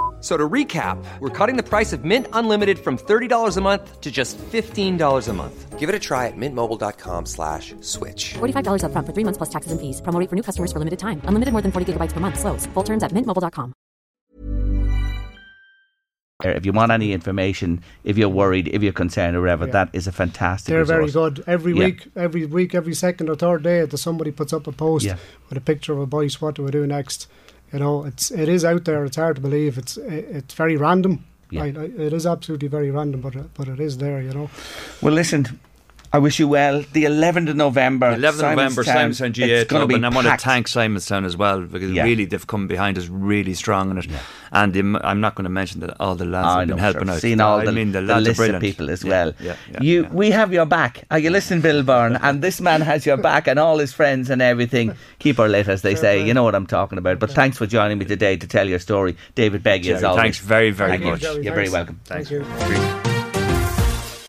F- So to recap, we're cutting the price of Mint Unlimited from $30 a month to just $15 a month. Give it a try at mintmobile.com slash switch. $45 upfront for three months plus taxes and fees. Promo rate for new customers for limited time. Unlimited more than 40 gigabytes per month. Slows. Full terms at mintmobile.com. If you want any information, if you're worried, if you're concerned or whatever, Yeah. that is a fantastic They're very good. Every Yeah. week, every week, every second or third day, that somebody puts up a post Yeah. with a picture of a bite. What do we do next? You know, it's it is out there. It's hard to believe. It's it, it's very random. Yeah. I, I, it is absolutely very random, but it- but it is there. You know. Well, listen, I wish you well. The 11th of November. 11th of November, Simonstown GA It's going to Club, be and I want to packed. thank Simonstown as well because Yeah. really they've come behind us really strong in it. And the, I'm not going to mention that all the lads I have been know, helping sure. out. Seen all I the, mean, the, the lads are list of people as well. Yeah, yeah, you, yeah. we have your back. Are you listening, Bill Byrne? And this man has your back, and all his friends and everything. Keep her lit, as they say. You know what I'm talking about. But thanks for joining me today to tell your story, David Beggy. as Jerry, always. thanks very, very Thank much. You're very welcome. Thank you.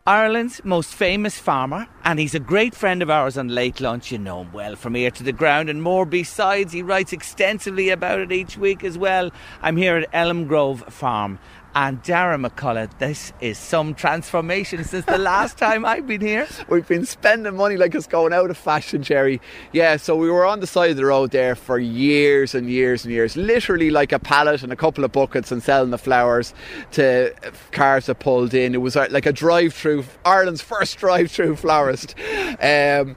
Ireland's most famous farmer and he's a great friend of ours on Late Lunch. You know him well from ear to the ground and more besides. He writes extensively about it each week as well. I'm here at Elm Grove Farm and Darragh McCullough, this is some transformation since the last time I've been here. We've been spending money like it's going out of fashion, Jerry. Yeah, so we were on the side of the road there for years and years and years, literally like a pallet and a couple of buckets and selling the flowers to cars that pulled in. It was uh, like a drive through, Ireland's first drive through florist. Um,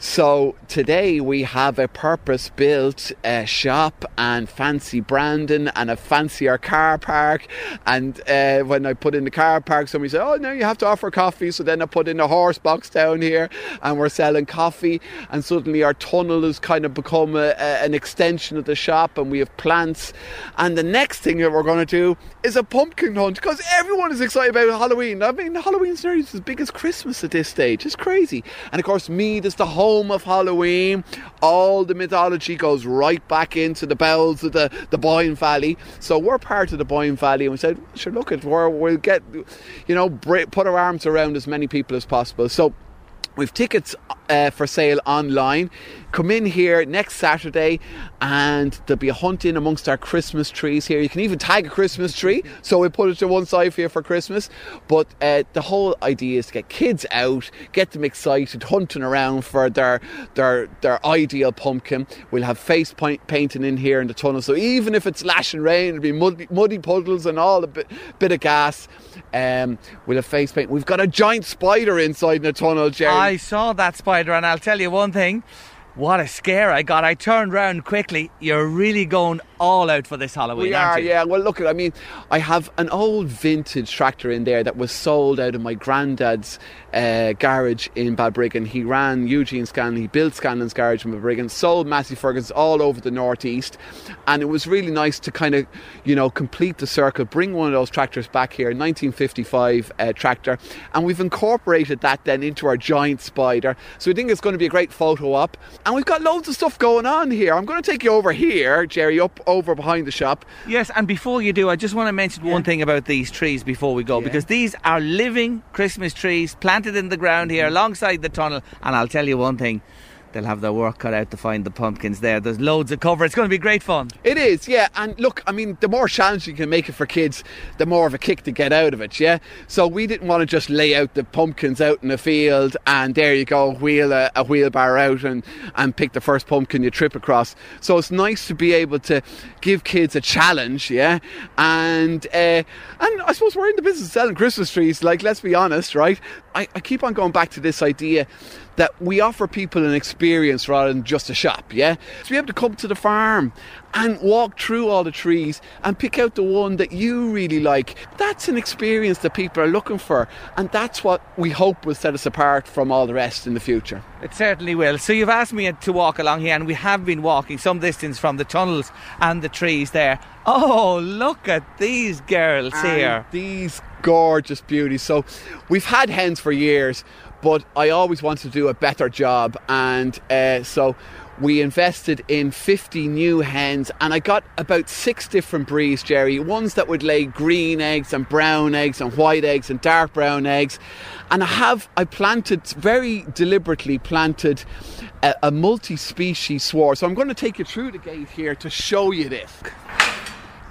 so today we have a purpose built uh, shop and fancy branding and a fancier car park. And uh, when I put in the car park, somebody said, Oh, no, you have to offer coffee. So then I put in a horse box down here and we're selling coffee. And suddenly our tunnel has kind of become a, a, an extension of the shop and we have plants. And the next thing that we're going to do is a pumpkin hunt because everyone is excited about Halloween. I mean, Halloween's nearly as big as Christmas at this stage. It's crazy. And of course, Meath is the home of Halloween. All the mythology goes right back into the bowels of the, the Boyne Valley. So we're part of the Boyne Valley and we said, sure, look, at where we'll get, you know, put our arms around as many people as possible. So We've tickets uh, for sale online. Come in here next Saturday and there'll be a hunt in amongst our Christmas trees here. You can even tag a Christmas tree, so we put it to one side for you for Christmas. But uh, the whole idea is to get kids out, get them excited, hunting around for their their their ideal pumpkin. We'll have face paint, painting in here in the tunnel, so even if it's lashing rain, it'll be muddy, muddy puddles and all a bit, bit of gas. Um, we'll have face paint. We've got a giant spider inside in the tunnel, Jerry. I saw that spider, and I'll tell you one thing. What a scare I got. I turned round quickly. You're really going all out for this Halloween, we are, you? yeah. Well, look, I mean, I have an old vintage tractor in there that was sold out of my granddad's uh, garage in Balbriggan. He ran Eugene Scanlon, he built Scanlon's garage in Balbriggan, sold Massey Ferguson's all over the northeast, and it was really nice to kind of, you know, complete the circle, bring one of those tractors back here, 1955 uh, tractor, and we've incorporated that then into our giant spider. So we think it's going to be a great photo op, and we've got loads of stuff going on here. I'm going to take you over here, Jerry, up over behind the shop. Yes, and before you do, I just want to mention yeah. one thing about these trees before we go, yeah. because these are living Christmas trees planted in the ground here mm-hmm. alongside the tunnel. And I'll tell you one thing they'll have their work cut out to find the pumpkins there. There's loads of cover. It's going to be great fun. It is, yeah. And look, I mean, the more challenging you can make it for kids, the more of a kick to get out of it, yeah. So we didn't want to just lay out the pumpkins out in the field and there you go, wheel a, a wheelbarrow out and, and pick the first pumpkin you trip across. So it's nice to be able to give kids a challenge, yeah. And uh, and I suppose we're in the business of selling Christmas trees. Like, let's be honest, right? I, I keep on going back to this idea that we offer people an experience rather than just a shop, yeah? To be able to come to the farm and walk through all the trees and pick out the one that you really like. That's an experience that people are looking for, and that's what we hope will set us apart from all the rest in the future. It certainly will. So you've asked me to walk along here, and we have been walking some distance from the tunnels and the trees there. Oh, look at these girls and here. These gorgeous beauties. So we've had hens for years but I always wanted to do a better job, and uh, so we invested in 50 new hens and I got about six different breeds, Jerry. Ones that would lay green eggs and brown eggs and white eggs and dark brown eggs. And I have, I planted, very deliberately planted a, a multi species sward. So I'm going to take you through the gate here to show you this.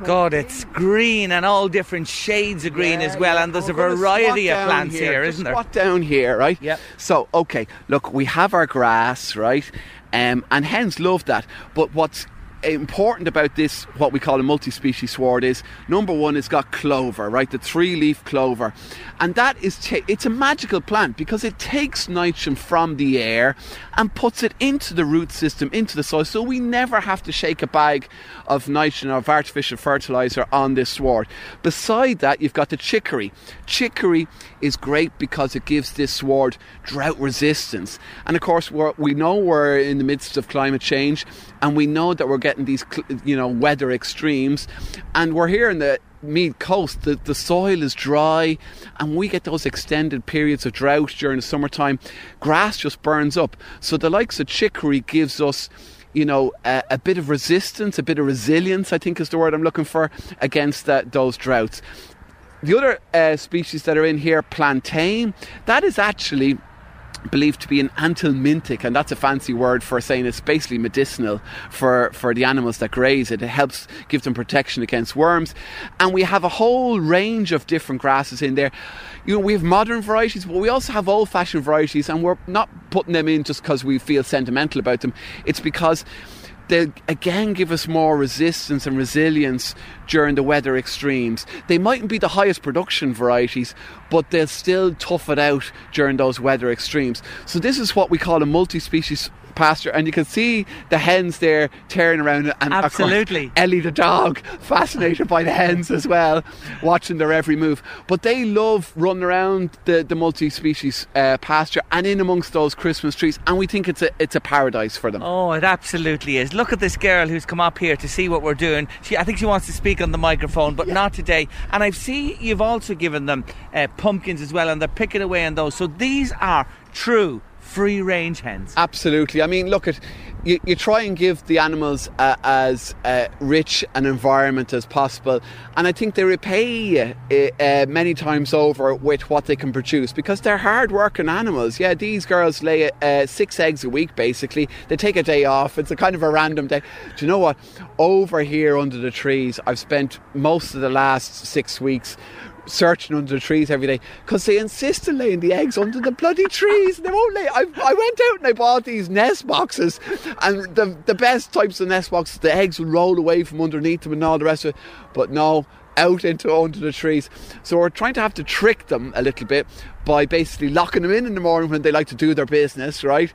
God, it's green and all different shades of green yeah, as well, yeah. and there's oh, a variety of plants here, here, isn't there? What down here, right? Yep. So, okay, look, we have our grass, right? Um, and hens love that. But what's important about this, what we call a multi-species sward, is number one, it's got clover, right? The three-leaf clover, and that is ta- it's a magical plant because it takes nitrogen from the air and puts it into the root system, into the soil. So we never have to shake a bag of nitrogen or of artificial fertilizer on this sward. Beside that, you've got the chicory. Chicory is great because it gives this sward drought resistance, and of course, we know we're in the midst of climate change, and we know that we're getting these, you know, weather extremes, and we're here in the Meath coast, the, the soil is dry, and we get those extended periods of drought during the summertime. Grass just burns up. So the likes of chicory gives us you know, a, a, bit of resistance, a bit of resilience, I think is the word I'm looking for, against that, those droughts. The other uh, species that are in here, plantain, that is actually believed to be an anthelmintic, and that's a fancy word for saying it's basically medicinal for, for the animals that graze it. It helps give them protection against worms. And we have a whole range of different grasses in there. You know, we have modern varieties, but we also have old fashioned varieties, and we're not putting them in just because we feel sentimental about them. It's because they again give us more resistance and resilience during the weather extremes. They mightn't be the highest production varieties, but they'll still tough it out during those weather extremes. So this is what we call a multi-species pasture, and you can see the hens there tearing around. And Absolutely. Ellie the dog, fascinated by the hens as well, watching their every move. But they love running around the, the multi-species uh, pasture and in amongst those Christmas trees, and we think it's a it's a paradise for them. Oh, it absolutely is. Look at this girl who's come up here to see what we're doing. She, I think she wants to speak on the microphone, but not today. And I see you've also given them uh, pumpkins as well, and they're picking away on those. So these are true free range hens. Absolutely. I mean, look at you, you try and give the animals uh, as uh, rich an environment as possible, and I think they repay you uh, uh, many times over with what they can produce because they're hard working animals. Yeah, these girls lay uh, six eggs a week basically. They take a day off. It's a kind of a random day. Do you know what? Over here under the trees, I've spent most of the last six weeks searching under the trees every day because they insist on laying the eggs under the bloody trees. They won't lay. I, I went out and I bought these nest boxes, and the the best types of nest boxes, the eggs will roll away from underneath them and all the rest of it. But no, out into under the trees. So we're trying to have to trick them a little bit by basically locking them in in the morning when they like to do their business, right?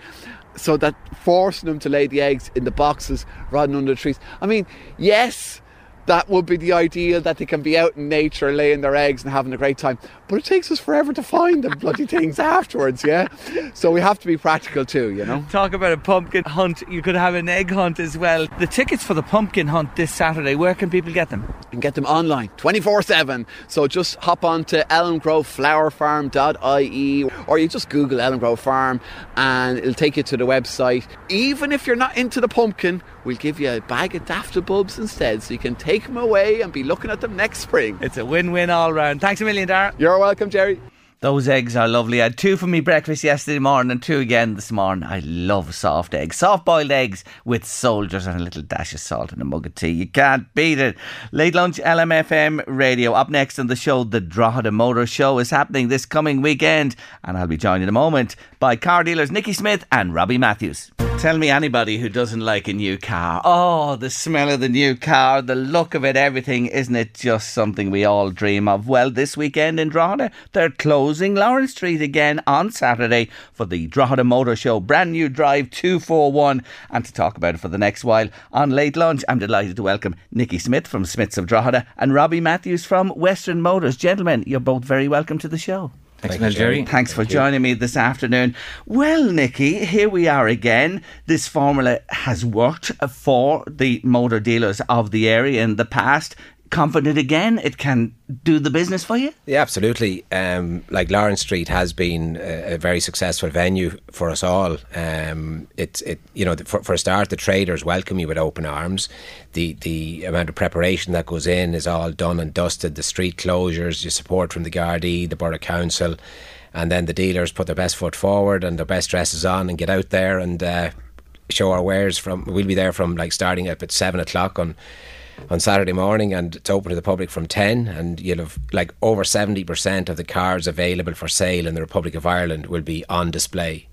So that forcing them to lay the eggs in the boxes rather than under the trees. I mean, yes that would be the ideal that they can be out in nature laying their eggs and having a great time. But it takes us forever to find the bloody things afterwards, yeah? So we have to be practical too, you know? Talk about a pumpkin hunt. You could have an egg hunt as well. The tickets for the pumpkin hunt this Saturday, where can people get them? You can get them online 24 7. So just hop on to elmgroveflowerfarm.ie or you just Google Elm Grove Farm and it'll take you to the website. Even if you're not into the pumpkin, we'll give you a bag of daffodil bulbs instead so you can take them away and be looking at them next spring. It's a win win all round. Thanks a million, Darragh. You're welcome, Jerry. Those eggs are lovely. I had two for me breakfast yesterday morning and two again this morning. I love soft eggs. Soft boiled eggs with soldiers and a little dash of salt and a mug of tea. You can't beat it. Late lunch LMFM radio. Up next on the show, the Drogheda Motor Show is happening this coming weekend. And I'll be joined in a moment by car dealers Nikki Smith and Robbie Matthews. Tell me anybody who doesn't like a new car. Oh, the smell of the new car, the look of it, everything. Isn't it just something we all dream of? Well, this weekend in Drogheda, they're closing Lawrence Street again on Saturday for the Drogheda Motor Show. Brand new drive 241. And to talk about it for the next while on late lunch, I'm delighted to welcome Nikki Smith from Smiths of Drogheda and Robbie Matthews from Western Motors. Gentlemen, you're both very welcome to the show. Thanks, Thank Jerry. Thanks for joining me this afternoon. Well, Nikki, here we are again. This formula has worked for the motor dealers of the area in the past confident again it can do the business for you? Yeah, absolutely. Um, like Lawrence Street has been a, a, very successful venue for us all. Um, it's it you know for, for a start, the traders welcome you with open arms. The the amount of preparation that goes in is all done and dusted. The street closures, your support from the Gardaí, the Borough Council, and then the dealers put their best foot forward and their best dresses on and get out there and. Uh, show our wares from we'll be there from like starting up at seven o'clock on on Saturday morning, and it's open to the public from ten. And you'll have like over seventy percent of the cars available for sale in the Republic of Ireland will be on display.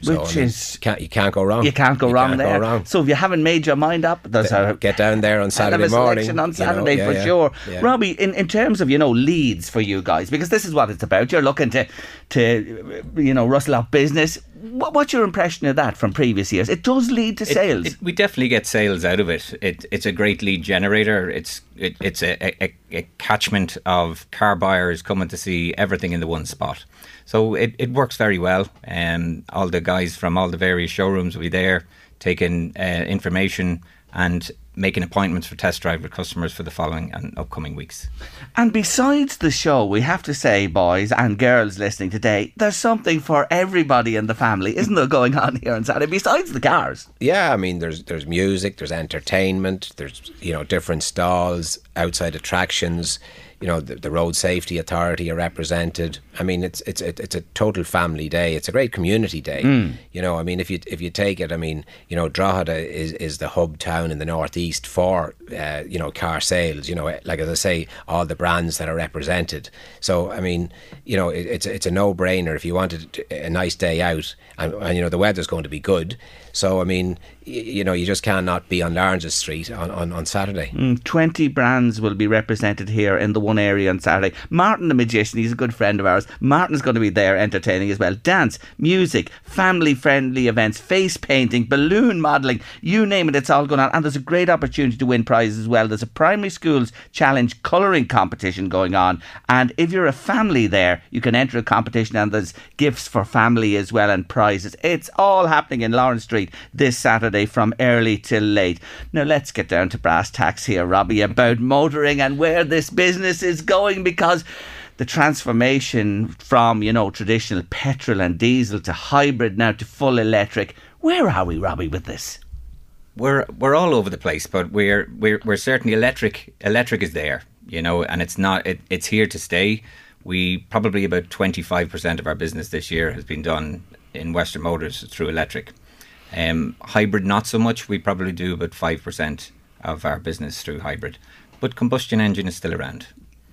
So, Which is can't, you can't go wrong. You can't go you wrong can't there. Go wrong. So if you haven't made your mind up, there's a get down there on Saturday morning. on Saturday you know, yeah, for yeah, sure. Yeah. Robbie, in, in terms of you know leads for you guys, because this is what it's about. You're looking to to you know rustle up business. What, what's your impression of that from previous years? It does lead to It- sales. it- we definitely get sales out of it. it it's a great lead generator. It's it, it's a, a, a catchment of car buyers coming to see everything in the one spot. So it, it works very well. And all the guys from all the various showrooms will be there taking uh, information and making appointments for test drive with customers for the following and upcoming weeks. And besides the show, we have to say, boys and girls listening today, there's something for everybody in the family, isn't there, going on here on Saturday? Besides the cars. Yeah, I mean, there's there's music, there's entertainment, there's you know different stalls, outside attractions. You know, the, the Road Safety Authority are represented. I mean, it's it's it's a total family day. It's a great community day. Mm. You know, I mean, if you if you take it, I mean, you know, Drogheda is, is the hub town in the northeast for uh, you know car sales. You know, like as I say, all the brands that are represented. So I mean, you know, it, it's it's a no brainer if you wanted a nice day out, and, and you know the weather's going to be good. So I mean, you know, you just cannot be on Lawrence Street on, on, on Saturday. Mm, 20 brands will be represented here in the one area on Saturday. Martin the Magician, he's a good friend of ours. Martin's going to be there entertaining as well. Dance, music, family friendly events, face painting, balloon modelling, you name it, it's all going on. And there's a great opportunity to win prizes as well. There's a primary schools challenge colouring competition going on. And if you're a family there, you can enter a competition and there's gifts for family as well and prizes. It's all happening in Lawrence Street this Saturday from early till late. Now let's get down to brass tacks here, Robbie, about motoring and where this business is going because the transformation from, you know, traditional petrol and diesel to hybrid now to full electric. Where are we, Robbie, with this? We're we're all over the place, but we're we're we're certainly electric. Electric is there, you know, and it's not. It, it's here to stay. We probably about twenty five percent of our business this year has been done in Western Motors through electric. Um, hybrid, not so much. We probably do about 5% of our business through hybrid. But combustion engine is still around.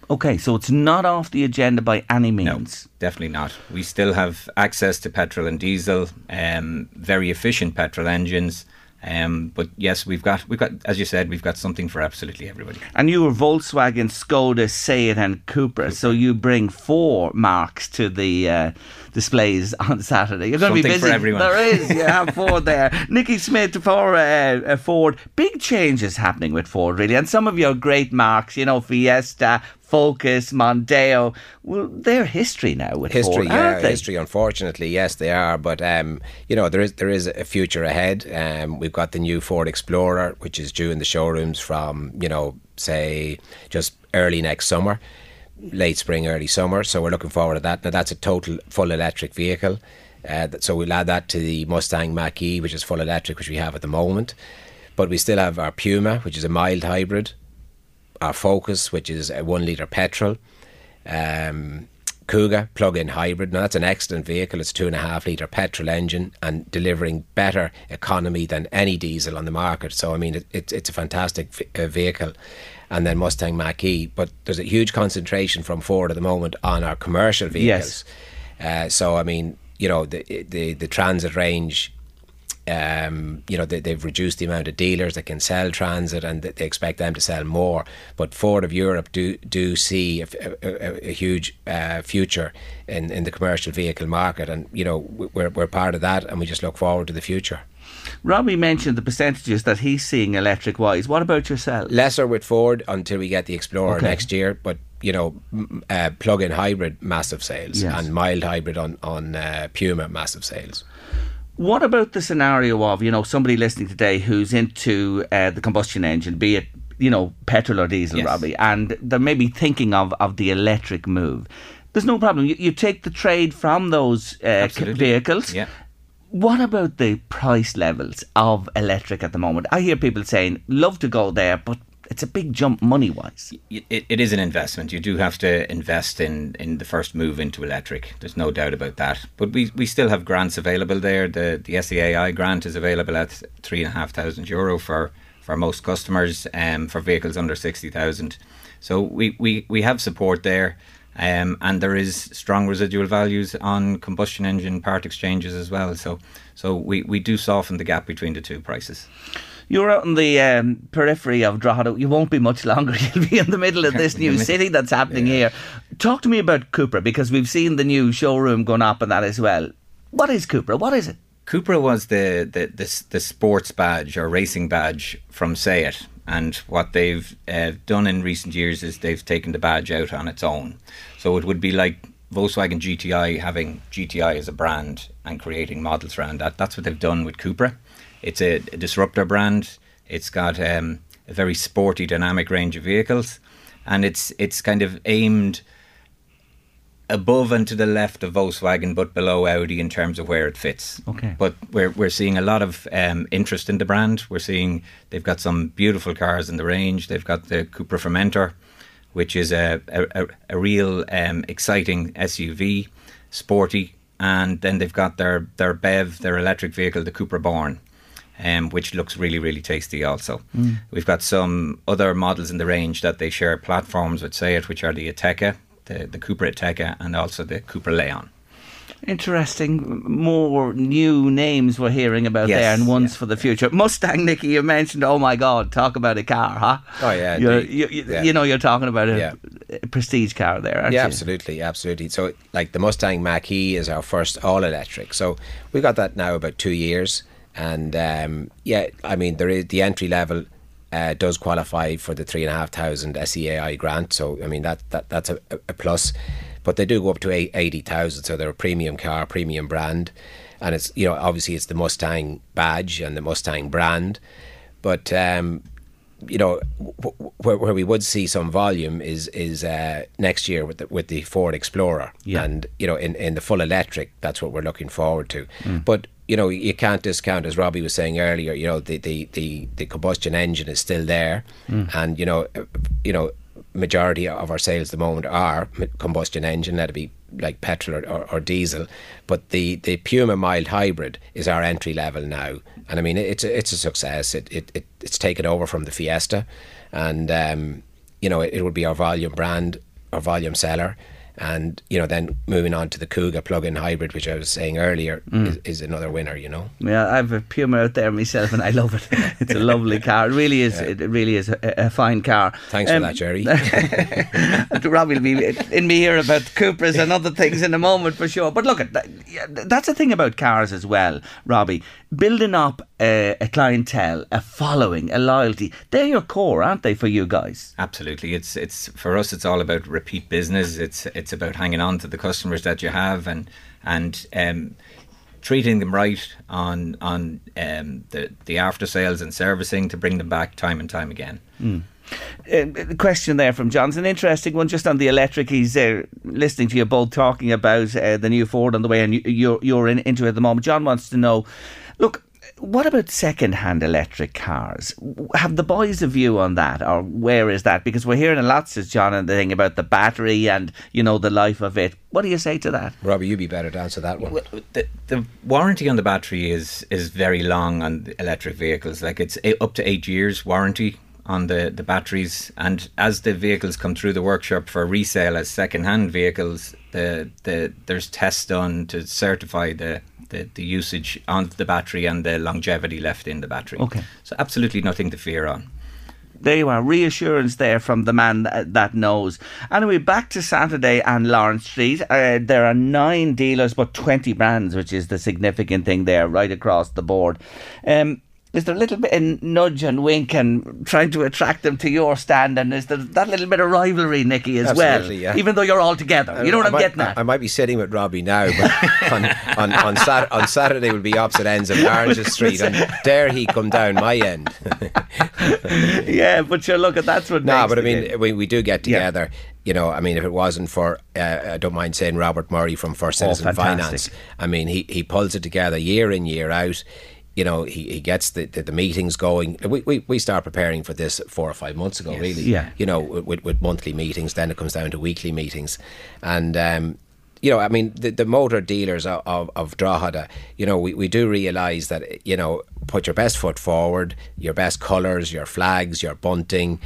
Okay, so it's not off the agenda by any means. No, definitely not. We still have access to petrol and diesel, um, very efficient petrol engines. Um, but yes, we've got we've got as you said, we've got something for absolutely everybody. And you were Volkswagen, Skoda, Seat, and Cupra, So you bring four marks to the uh, displays on Saturday. You're going something to be busy. for everyone. There is. You have four there. Nikki Smith for uh, uh, Ford. Big changes happening with Ford, really, and some of your great marks. You know, Fiesta, Focus, Mondeo. Well, they're history now with history, Ford, yeah, aren't they? history. Unfortunately, yes, they are. But um, you know, there is there is a future ahead. Um, we've got the new Ford Explorer, which is due in the showrooms from you know, say just early next summer, late spring, early summer. So we're looking forward to that. Now that's a total full electric vehicle. Uh, so we'll add that to the Mustang Mach E, which is full electric, which we have at the moment. But we still have our Puma, which is a mild hybrid, our Focus, which is a one litre petrol, um, Kuga plug-in hybrid. Now that's an excellent vehicle. It's a two and a half litre petrol engine and delivering better economy than any diesel on the market. So I mean, it, it's it's a fantastic v- uh, vehicle. And then Mustang Mach E, but there's a huge concentration from Ford at the moment on our commercial vehicles. Uh, so I mean, you know, the the the transit range um, you know, they, they've reduced the amount of dealers that can sell transit and they they expect them to sell more. But Ford of Europe do do see a, a, a huge uh, future in, in the commercial vehicle market. And, you know, we're, we're part of that and we just look forward to the future. Robbie mentioned the percentages that he's seeing electric wise. What about yourself? Lesser with Ford until we get the Explorer Okay. next year, but you know, uh, plug-in hybrid massive sales Yes. and mild hybrid on on uh, Puma massive sales. What about the scenario of, you know, somebody listening today who's into uh, the combustion engine, be it, you know, petrol or diesel, Yes. Robbie, and they're maybe thinking of, of the electric move? There's no problem. You, you take the trade from those uh, vehicles. Yeah. What about the price levels of electric at the moment? I hear people saying, love to go there, but it's a big jump money wise. It, it is an investment. You do have to invest in, in the first move into electric. There's no doubt about that. But we, we still have grants available there. The the SEAI grant is available at three and a half thousand euro for, for most customers um, for vehicles under sixty thousand. So we, we, we have support there. Um, and there is strong residual values on combustion engine part exchanges as well. So so we, we do soften the gap between the two prices. You're out in the um, periphery of Drogheda. You won't be much longer. You'll be in the middle of this new city that's happening here. Talk to me about Cupra because we've seen the new showroom going up and that as well. What is Cupra? What is it? Cupra was the, the, the, the sports badge or racing badge from Seat. And what they've uh, done in recent years is they've taken the badge out on its own. So it would be like Volkswagen GTI having GTI as a brand and creating models around that. That's what they've done with Cupra. It's a, a disruptor brand. It's got um, a very sporty, dynamic range of vehicles, and it's it's kind of aimed above and to the left of Volkswagen, but below Audi in terms of where it fits. Okay. But we're we're seeing a lot of um, interest in the brand. We're seeing they've got some beautiful cars in the range. They've got the Cupra Formentor, which is a a, a real um, exciting SUV, sporty, and then they've got their their BEV, their electric vehicle, the Cupra Born. Um, which looks really, really tasty also. Mm. We've got some other models in the range that they share platforms with Seat, which are the Ateca, the, the Cupra Ateca, and also the Cupra Leon. Interesting. More new names we're hearing about Yes, there, and ones for the future. Mustang, Nicky, you mentioned. Oh my God, talk about a car, huh? Oh, yeah, you, you, Yeah. you know, you're talking about a, Yeah. prestige car there, aren't yeah, you? absolutely, absolutely. So, like the Mustang Mach E is our first all electric. So we got that now about two years, and um, yeah, I mean there is the entry level. Uh, does qualify for the three and a half thousand SEAI grant, so I mean that, that that's a, a plus. But they do go up to eighty thousand, so they're a premium car, premium brand, and it's you know obviously it's the Mustang badge and the Mustang brand, but um, you know, where, where we would see some volume is is uh, next year with the, with the Ford Explorer, Yeah. and you know, in, in the full electric, that's what we're looking forward to. Mm. But you know, you can't discount, as Robbie was saying earlier. You know, the the, the, the combustion engine is still there, Mm. and you know, you know, majority of our sales at the moment are combustion engine. That'd be like petrol or, or, or diesel, but the, the Puma mild hybrid is our entry level now, and I mean it's a, it's a success. It, it, it it's taken over from the Fiesta, and um, you know it, it would be our volume brand, our volume seller. And you know, then moving on to the Kuga plug-in hybrid, which I was saying earlier, Mm. is, is another winner. You know, Yeah, I have a Puma out there myself, and I love it. It's a lovely car. It really is. It really is a, a fine car. Thanks for Um, that, Jerry. Robbie will be in me here about Cupras and other things in a moment for sure. But look, at that, that's the thing about cars as well, Robbie. Building up a, a clientele, a following, a loyalty. They're your core, aren't they, for you guys? Absolutely, it's it's for us. It's all about repeat business. It's it's about hanging on to the customers that you have and and um, treating them right on on um, the the after sales and servicing to bring them back time and time again. Mm. Uh, the question there from John's an interesting one, just on the electric. He's uh, listening to you both talking about uh, the new Ford on the way, and you, you're you're in, into it at the moment. John wants to know, look, what about second-hand electric cars? Have the boys a view on that, or where is that? Because we're hearing a lot, says John, and the thing about the battery and you know the life of it. What do you say to that? Robbie, you'd be better to answer that one. The, the warranty on the battery is is very long on electric vehicles. Like it's eh, up to eight years warranty on the, the batteries. And as the vehicles come through the workshop for resale as second hand vehicles, the, the there's tests done to certify the, the, the usage on the battery and the longevity left in the battery. Okay. So absolutely nothing to fear on. There you are, reassurance there from the man that, that knows. Anyway, back to Saturday and Lawrence Street. Uh, there are nine dealers, but 20 brands, which is the significant thing there, right across the board. Um, is there a little bit of nudge and wink and trying to attract them to your stand? And is there that little bit of rivalry, Nicky, as Absolutely, well? yeah. Even though you're all together. You know what I I'm might, getting at? I might be sitting with Robbie now, but on on on, Sat- on Saturday we'll be opposite ends of Lawrence Street, and dare he come down my end? yeah, but sure, look, at that's what. No, but I mean, we, we do get together. You know, I mean, if it wasn't for, uh, I don't mind saying Robert Murray from First Oh, Citizen fantastic. Finance. I mean, he, he pulls it together year in, year out. You know, he, he gets the, the, the meetings going. We, we, we start preparing for this four or five months ago, really. Yeah. You know, with, with monthly meetings, then it comes down to weekly meetings. And, um, you know, I mean, the, the motor dealers of, of, of Drogheda, you know, we, we do realise that, you know, put your best foot forward, your best colours, your flags, your bunting,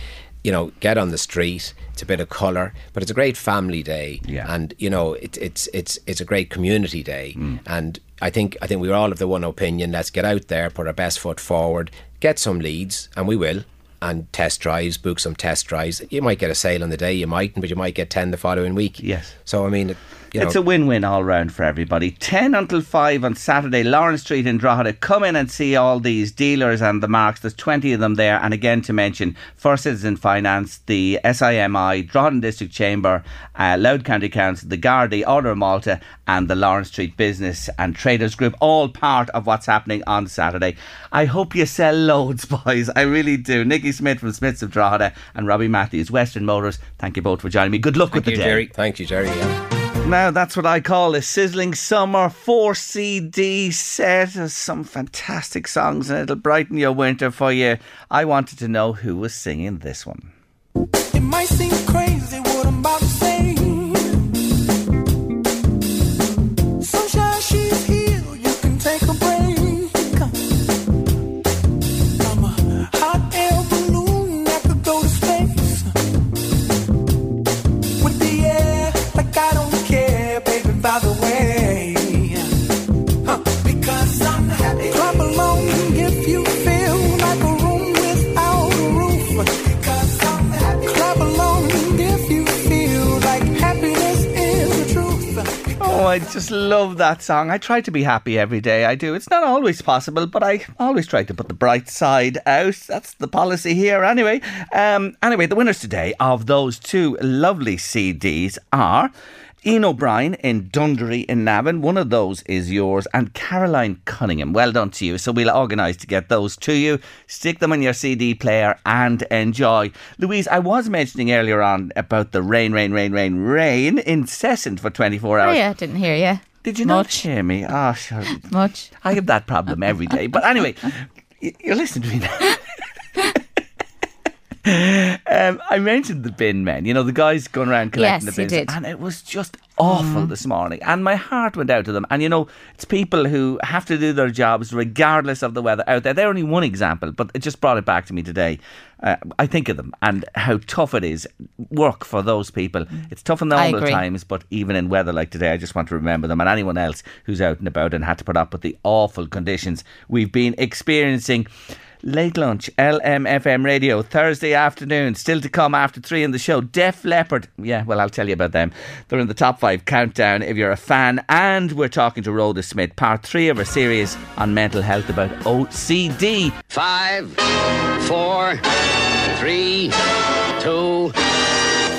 you know, get on the street. It's a bit of colour, but it's a great family day, Yeah. and you know, it, it's it's it's a great community day. And I think I think we're all of the one opinion. Let's get out there, put our best foot forward, get some leads, and we will. And test drives, book some test drives. You might get a sale on the day, you mightn't, but you might get ten the following week. Yes. So I mean, it, you it's know, a win-win all round for everybody. Ten until five on Saturday, Lawrence Street in Drogheda. Come in and see all these dealers and the marks. There's twenty of them there. And again, to mention First Citizen Finance, the SIMI, Drogheda District Chamber, uh, Louth County Council, the Gardaí, Order of Malta, and the Lawrence Street Business and Traders Group. All part of what's happening on Saturday. I hope you sell loads, boys. I really do. Nicky Smith from Smiths of Drogheda and Robbie Matthews, Western Motors. Thank you both for joining me. Good luck with the you, day. Jerry. Thank you, Jerry. Yeah. Now that's what I call a sizzling summer 4 CD set of some fantastic songs and it'll brighten your winter for you. I wanted to know who was singing this one. It might seem crazy. I just love that song. I try to be happy every day. I do. It's not always possible, but I always try to put the bright side out. That's the policy here, anyway. Um, anyway, the winners today of those two lovely CDs are Ian O'Brien in Dunderry in Navan. One of those is yours. And Caroline Cunningham. Well done to you. So we'll organise to get those to you. Stick them on your CD player and enjoy. Louise, I was mentioning earlier on about the rain, rain, rain, rain, rain, incessant for 24 hours. Oh, yeah, didn't hear you. Did you not hear me? Ah, sure. Much. I have that problem every day. But anyway, y- you're listening to me now. Um, I mentioned the bin men, you know, the guys going around collecting Yes, the bins. did. And it was just awful Mm. this morning. And my heart went out to them. And, you know, it's people who have to do their jobs regardless of the weather out there. They're only one example, but it just brought it back to me today. Uh, I think of them and how tough it is work for those people. It's tough in the times, but even in weather like today, I just want to remember them and anyone else who's out and about and had to put up with the awful conditions we've been experiencing. Late lunch, LMFM radio, Thursday afternoon, still to come after three in the show. Def Leppard, yeah, well, I'll tell you about them. They're in the top five countdown if you're a fan. And we're talking to Rhoda Smith, part three of our series on mental health about OCD. Five, four, three, two,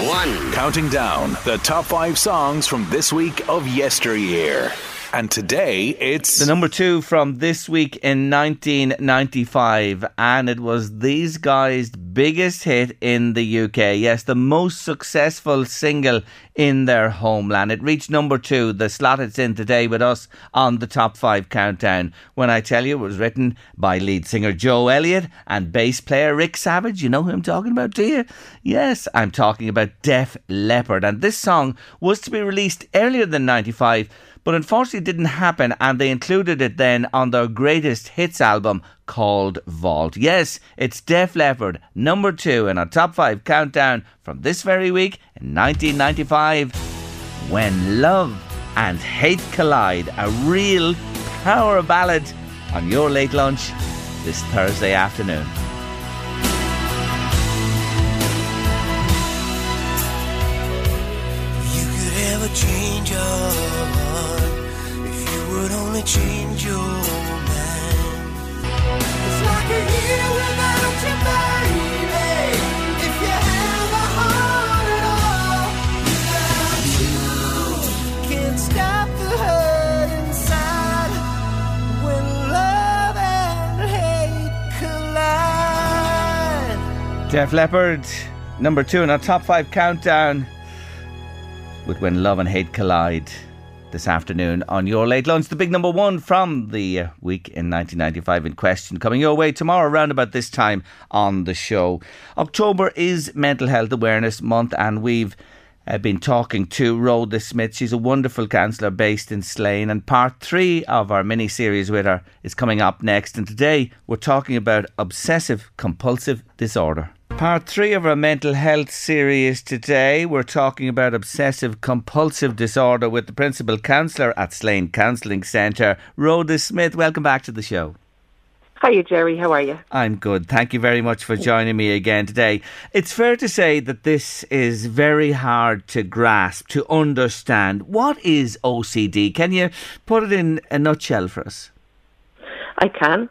one. Counting down the top five songs from this week of yesteryear. And today it's. The number two from this week in 1995, and it was these guys' biggest hit in the UK. Yes, the most successful single in their homeland. It reached number two, the slot it's in today with us on the top five countdown. When I tell you it was written by lead singer Joe Elliott and bass player Rick Savage. You know who I'm talking about, do you? Yes, I'm talking about Def Leppard. And this song was to be released earlier than 95 but unfortunately it didn't happen and they included it then on their greatest hits album called Vault. Yes, it's Def Leppard, number two in our top five countdown from this very week in 1995 when love and hate collide, a real power ballad on your late lunch this Thursday afternoon. You could change your heart if you would only change your mind. It's like a year without you, baby. If you have a heart at all, without you, can't stop the hurt inside when love and hate collide. Def Leppard, number two in our top five countdown with When Love and Hate Collide this afternoon on your late lunch. The big number one from the week in 1995 in question coming your way tomorrow around about this time on the show. October is Mental Health Awareness Month and we've uh, been talking to Rhoda Smith. She's a wonderful counsellor based in Slane, and part three of our mini series with her is coming up next. And today we're talking about obsessive compulsive disorder. Part three of our mental health series today. We're talking about obsessive compulsive disorder with the principal counsellor at Slane Counselling Centre, Rhoda Smith. Welcome back to the show. Hiya, Jerry. How are you? I'm good. Thank you very much for joining me again today. It's fair to say that this is very hard to grasp, to understand. What is OCD? Can you put it in a nutshell for us? I can.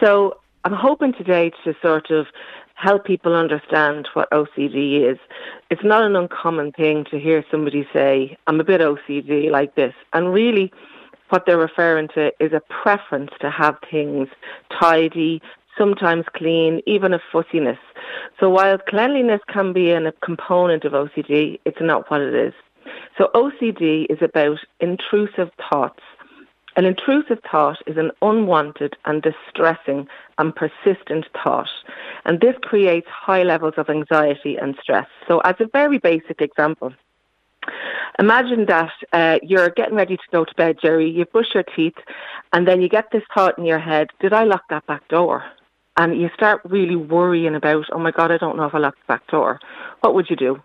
So I'm hoping today to sort of help people understand what OCD is. It's not an uncommon thing to hear somebody say, I'm a bit OCD like this. And really, what they're referring to is a preference to have things tidy, sometimes clean, even a fussiness. So while cleanliness can be a component of OCD, it's not what it is. So OCD is about intrusive thoughts. An intrusive thought is an unwanted and distressing and persistent thought. And this creates high levels of anxiety and stress. So as a very basic example, Imagine that uh, you're getting ready to go to bed, Jerry. You brush your teeth, and then you get this thought in your head: Did I lock that back door? And you start really worrying about, oh my God, I don't know if I locked the back door. What would you do?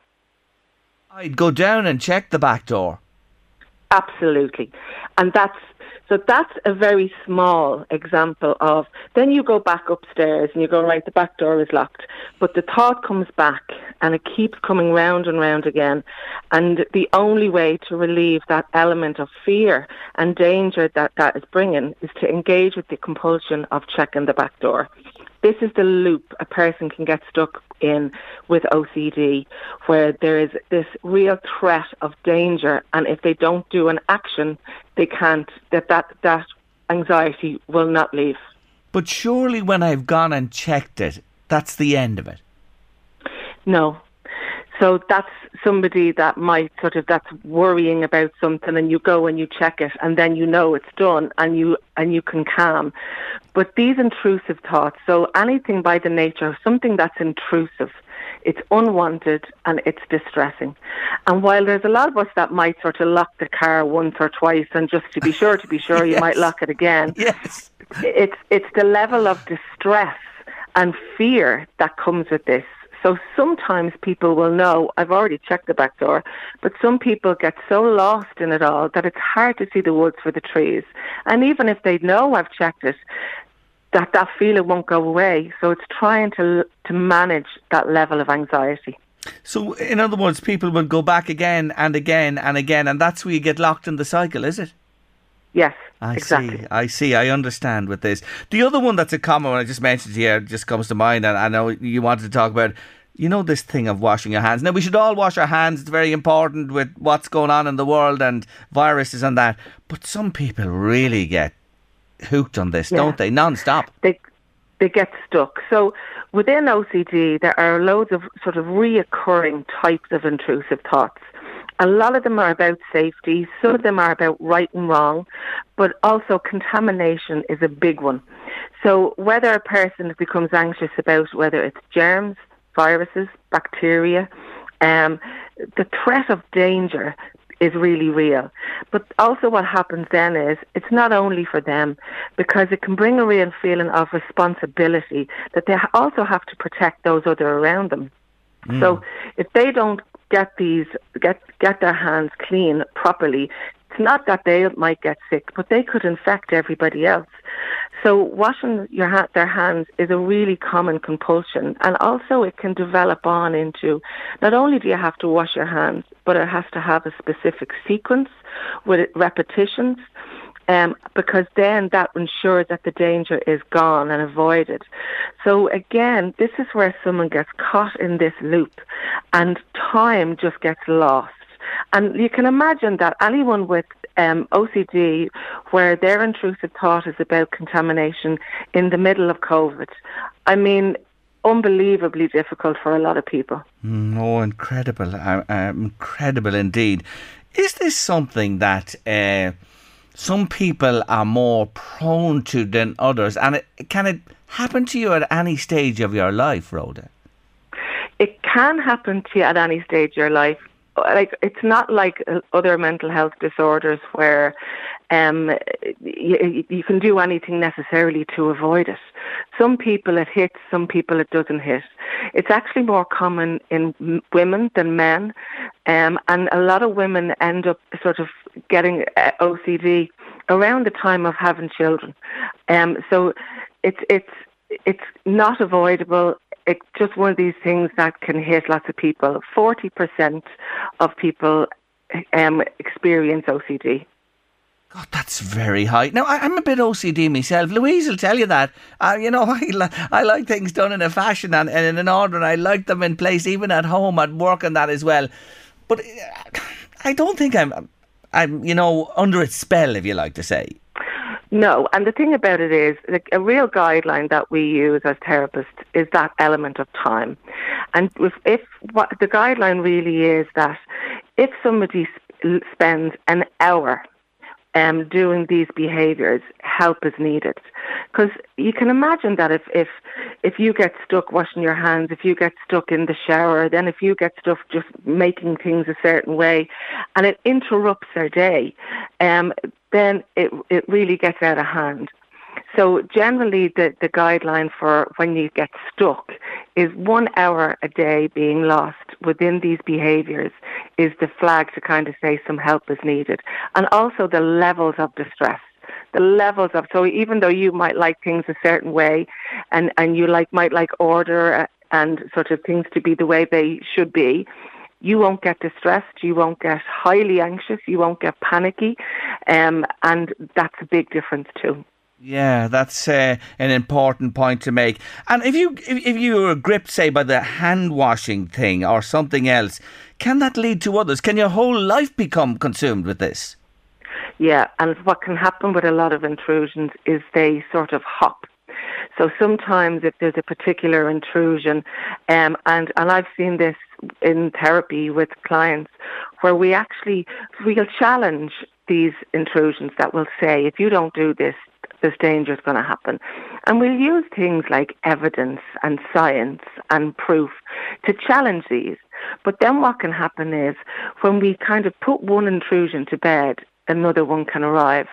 I'd go down and check the back door. Absolutely. And that's so that's a very small example of then you go back upstairs and you go right the back door is locked. But the thought comes back and it keeps coming round and round again and the only way to relieve that element of fear and danger that that is bringing is to engage with the compulsion of checking the back door this is the loop a person can get stuck in with OCD, where there is this real threat of danger, and if they don't do an action, they can't. That that that anxiety will not leave. But surely, when I've gone and checked it, that's the end of it. No. So that's somebody that might sort of that's worrying about something and you go and you check it and then you know it's done and you and you can calm. But these intrusive thoughts, so anything by the nature of something that's intrusive, it's unwanted and it's distressing. And while there's a lot of us that might sort of lock the car once or twice and just to be sure to be sure you might lock it again. Yes. It's it's the level of distress and fear that comes with this. So sometimes people will know, I've already checked the back door, but some people get so lost in it all that it's hard to see the woods for the trees. And even if they know I've checked it, that that feeling won't go away. So it's trying to to manage that level of anxiety. So, in other words, people will go back again and again and again, and that's where you get locked in the cycle, is it? Yes, I exactly. see. I see. I understand with this. The other one that's a common one I just mentioned here just comes to mind, and I know you wanted to talk about. You know this thing of washing your hands. Now we should all wash our hands. It's very important with what's going on in the world and viruses and that. But some people really get hooked on this, Yeah. don't they? Non-stop. they they get stuck. So within OCD, there are loads of sort of reoccurring types of intrusive thoughts. A lot of them are about safety. Some of them are about right and wrong, but also contamination is a big one. So whether a person becomes anxious about whether it's germs, viruses, bacteria, um, the threat of danger is really real. But also what happens then is it's not only for them because it can bring a real feeling of responsibility that they also have to protect those other around them. So if they don't get these get get their hands clean properly, it's not that they might get sick, but they could infect everybody else. So washing your ha- their hands is a really common compulsion, and also it can develop on into not only do you have to wash your hands, but it has to have a specific sequence with repetitions. Um, because then that ensures that the danger is gone and avoided. So again, this is where someone gets caught in this loop and time just gets lost. And you can imagine that anyone with um, OCD, where their intrusive thought is about contamination in the middle of COVID, I mean, unbelievably difficult for a lot of people. Mm, oh, incredible. Uh, uh, incredible indeed. Is this something that uh, some people are more prone to than others? And it, can it happen to you at any stage of your life, Rhoda? it can happen to you at any stage of your life. Like it's not like uh, other mental health disorders where um, you, you can do anything necessarily to avoid it. Some people it hits, some people it doesn't hit. It's actually more common in women than men, um, and a lot of women end up sort of getting uh, OCD around the time of having children. Um, so it's it's it's not avoidable. It's just one of these things that can hit lots of people. Forty percent of people um, experience OCD. God, That's very high. Now, I, I'm a bit OCD myself. Louise will tell you that. Uh, you know, I, li- I like things done in a fashion and, and in an order, and I like them in place, even at home, at work, and that as well. But uh, I don't think I'm, I'm, you know, under its spell, if you like to say. No, and the thing about it is, like, a real guideline that we use as therapists is that element of time. And if, if what the guideline really is that if somebody sp- spends an hour um, doing these behaviours, help is needed. Because you can imagine that if, if if you get stuck washing your hands, if you get stuck in the shower, then if you get stuck just making things a certain way, and it interrupts their day, um, then it it really gets out of hand. So generally, the, the guideline for when you get stuck is one hour a day being lost within these behaviours is the flag to kind of say some help is needed. And also the levels of distress the levels of so even though you might like things a certain way and and you like might like order uh, and sort of things to be the way they should be you won't get distressed, you won't get highly anxious, you won't get panicky, um, and that's a big difference too. Yeah, that's uh, an important point to make. And if you if, if you were gripped, say, by the hand washing thing or something else, can that lead to others? Can your whole life become consumed with this? Yeah, and what can happen with a lot of intrusions is they sort of hop. So sometimes if there's a particular intrusion, um, and and I've seen this in therapy with clients, where we actually we'll challenge these intrusions that will say, if you don't do this, this danger is going to happen. And we'll use things like evidence and science and proof to challenge these. But then what can happen is when we kind of put one intrusion to bed, another one can arrive.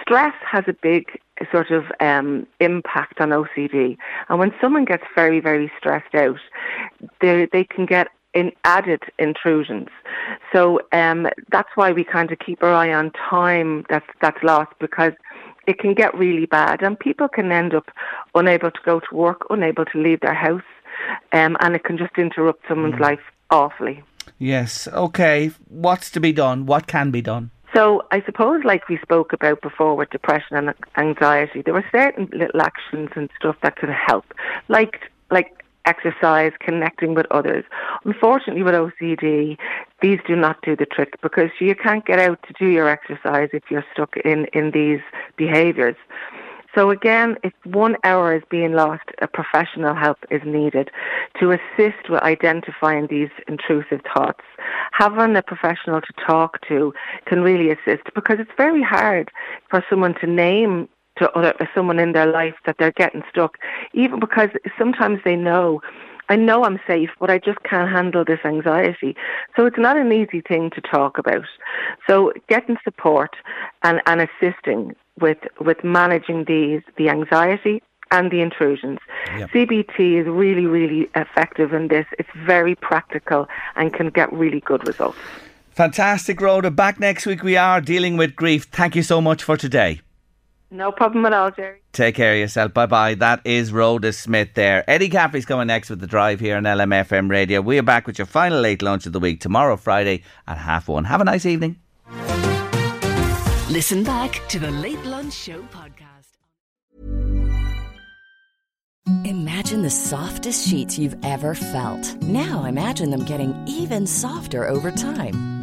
Stress has a big sort of um, impact on OCD. And when someone gets very, very stressed out, they, they can get in added intrusions. So um, that's why we kind of keep our eye on time that's, that's lost because it can get really bad and people can end up unable to go to work, unable to leave their house, um, and it can just interrupt someone's mm. life awfully. Yes. Okay. What's to be done? What can be done? So I suppose, like we spoke about before with depression and anxiety, there were certain little actions and stuff that could help, like like exercise, connecting with others. Unfortunately, with OCD, these do not do the trick because you can't get out to do your exercise if you're stuck in in these behaviours. So again, if one hour is being lost, a professional help is needed to assist with identifying these intrusive thoughts. Having a professional to talk to can really assist because it's very hard for someone to name to other, uh, someone in their life that they're getting stuck, even because sometimes they know I know I'm safe, but I just can't handle this anxiety. So it's not an easy thing to talk about. So getting support and, and assisting with with managing these the anxiety and the intrusions. Yep. CBT is really, really effective in this. It's very practical and can get really good results. Fantastic, Rhoda. Back next week we are dealing with grief. Thank you so much for today. No problem at all, Jerry. Take care of yourself. Bye bye. That is Rhoda Smith there. Eddie Caffrey's coming next with the drive here on LMFM radio. We are back with your final late lunch of the week tomorrow, Friday at half one. Have a nice evening. Listen back to the Late Lunch Show podcast. Imagine the softest sheets you've ever felt. Now imagine them getting even softer over time.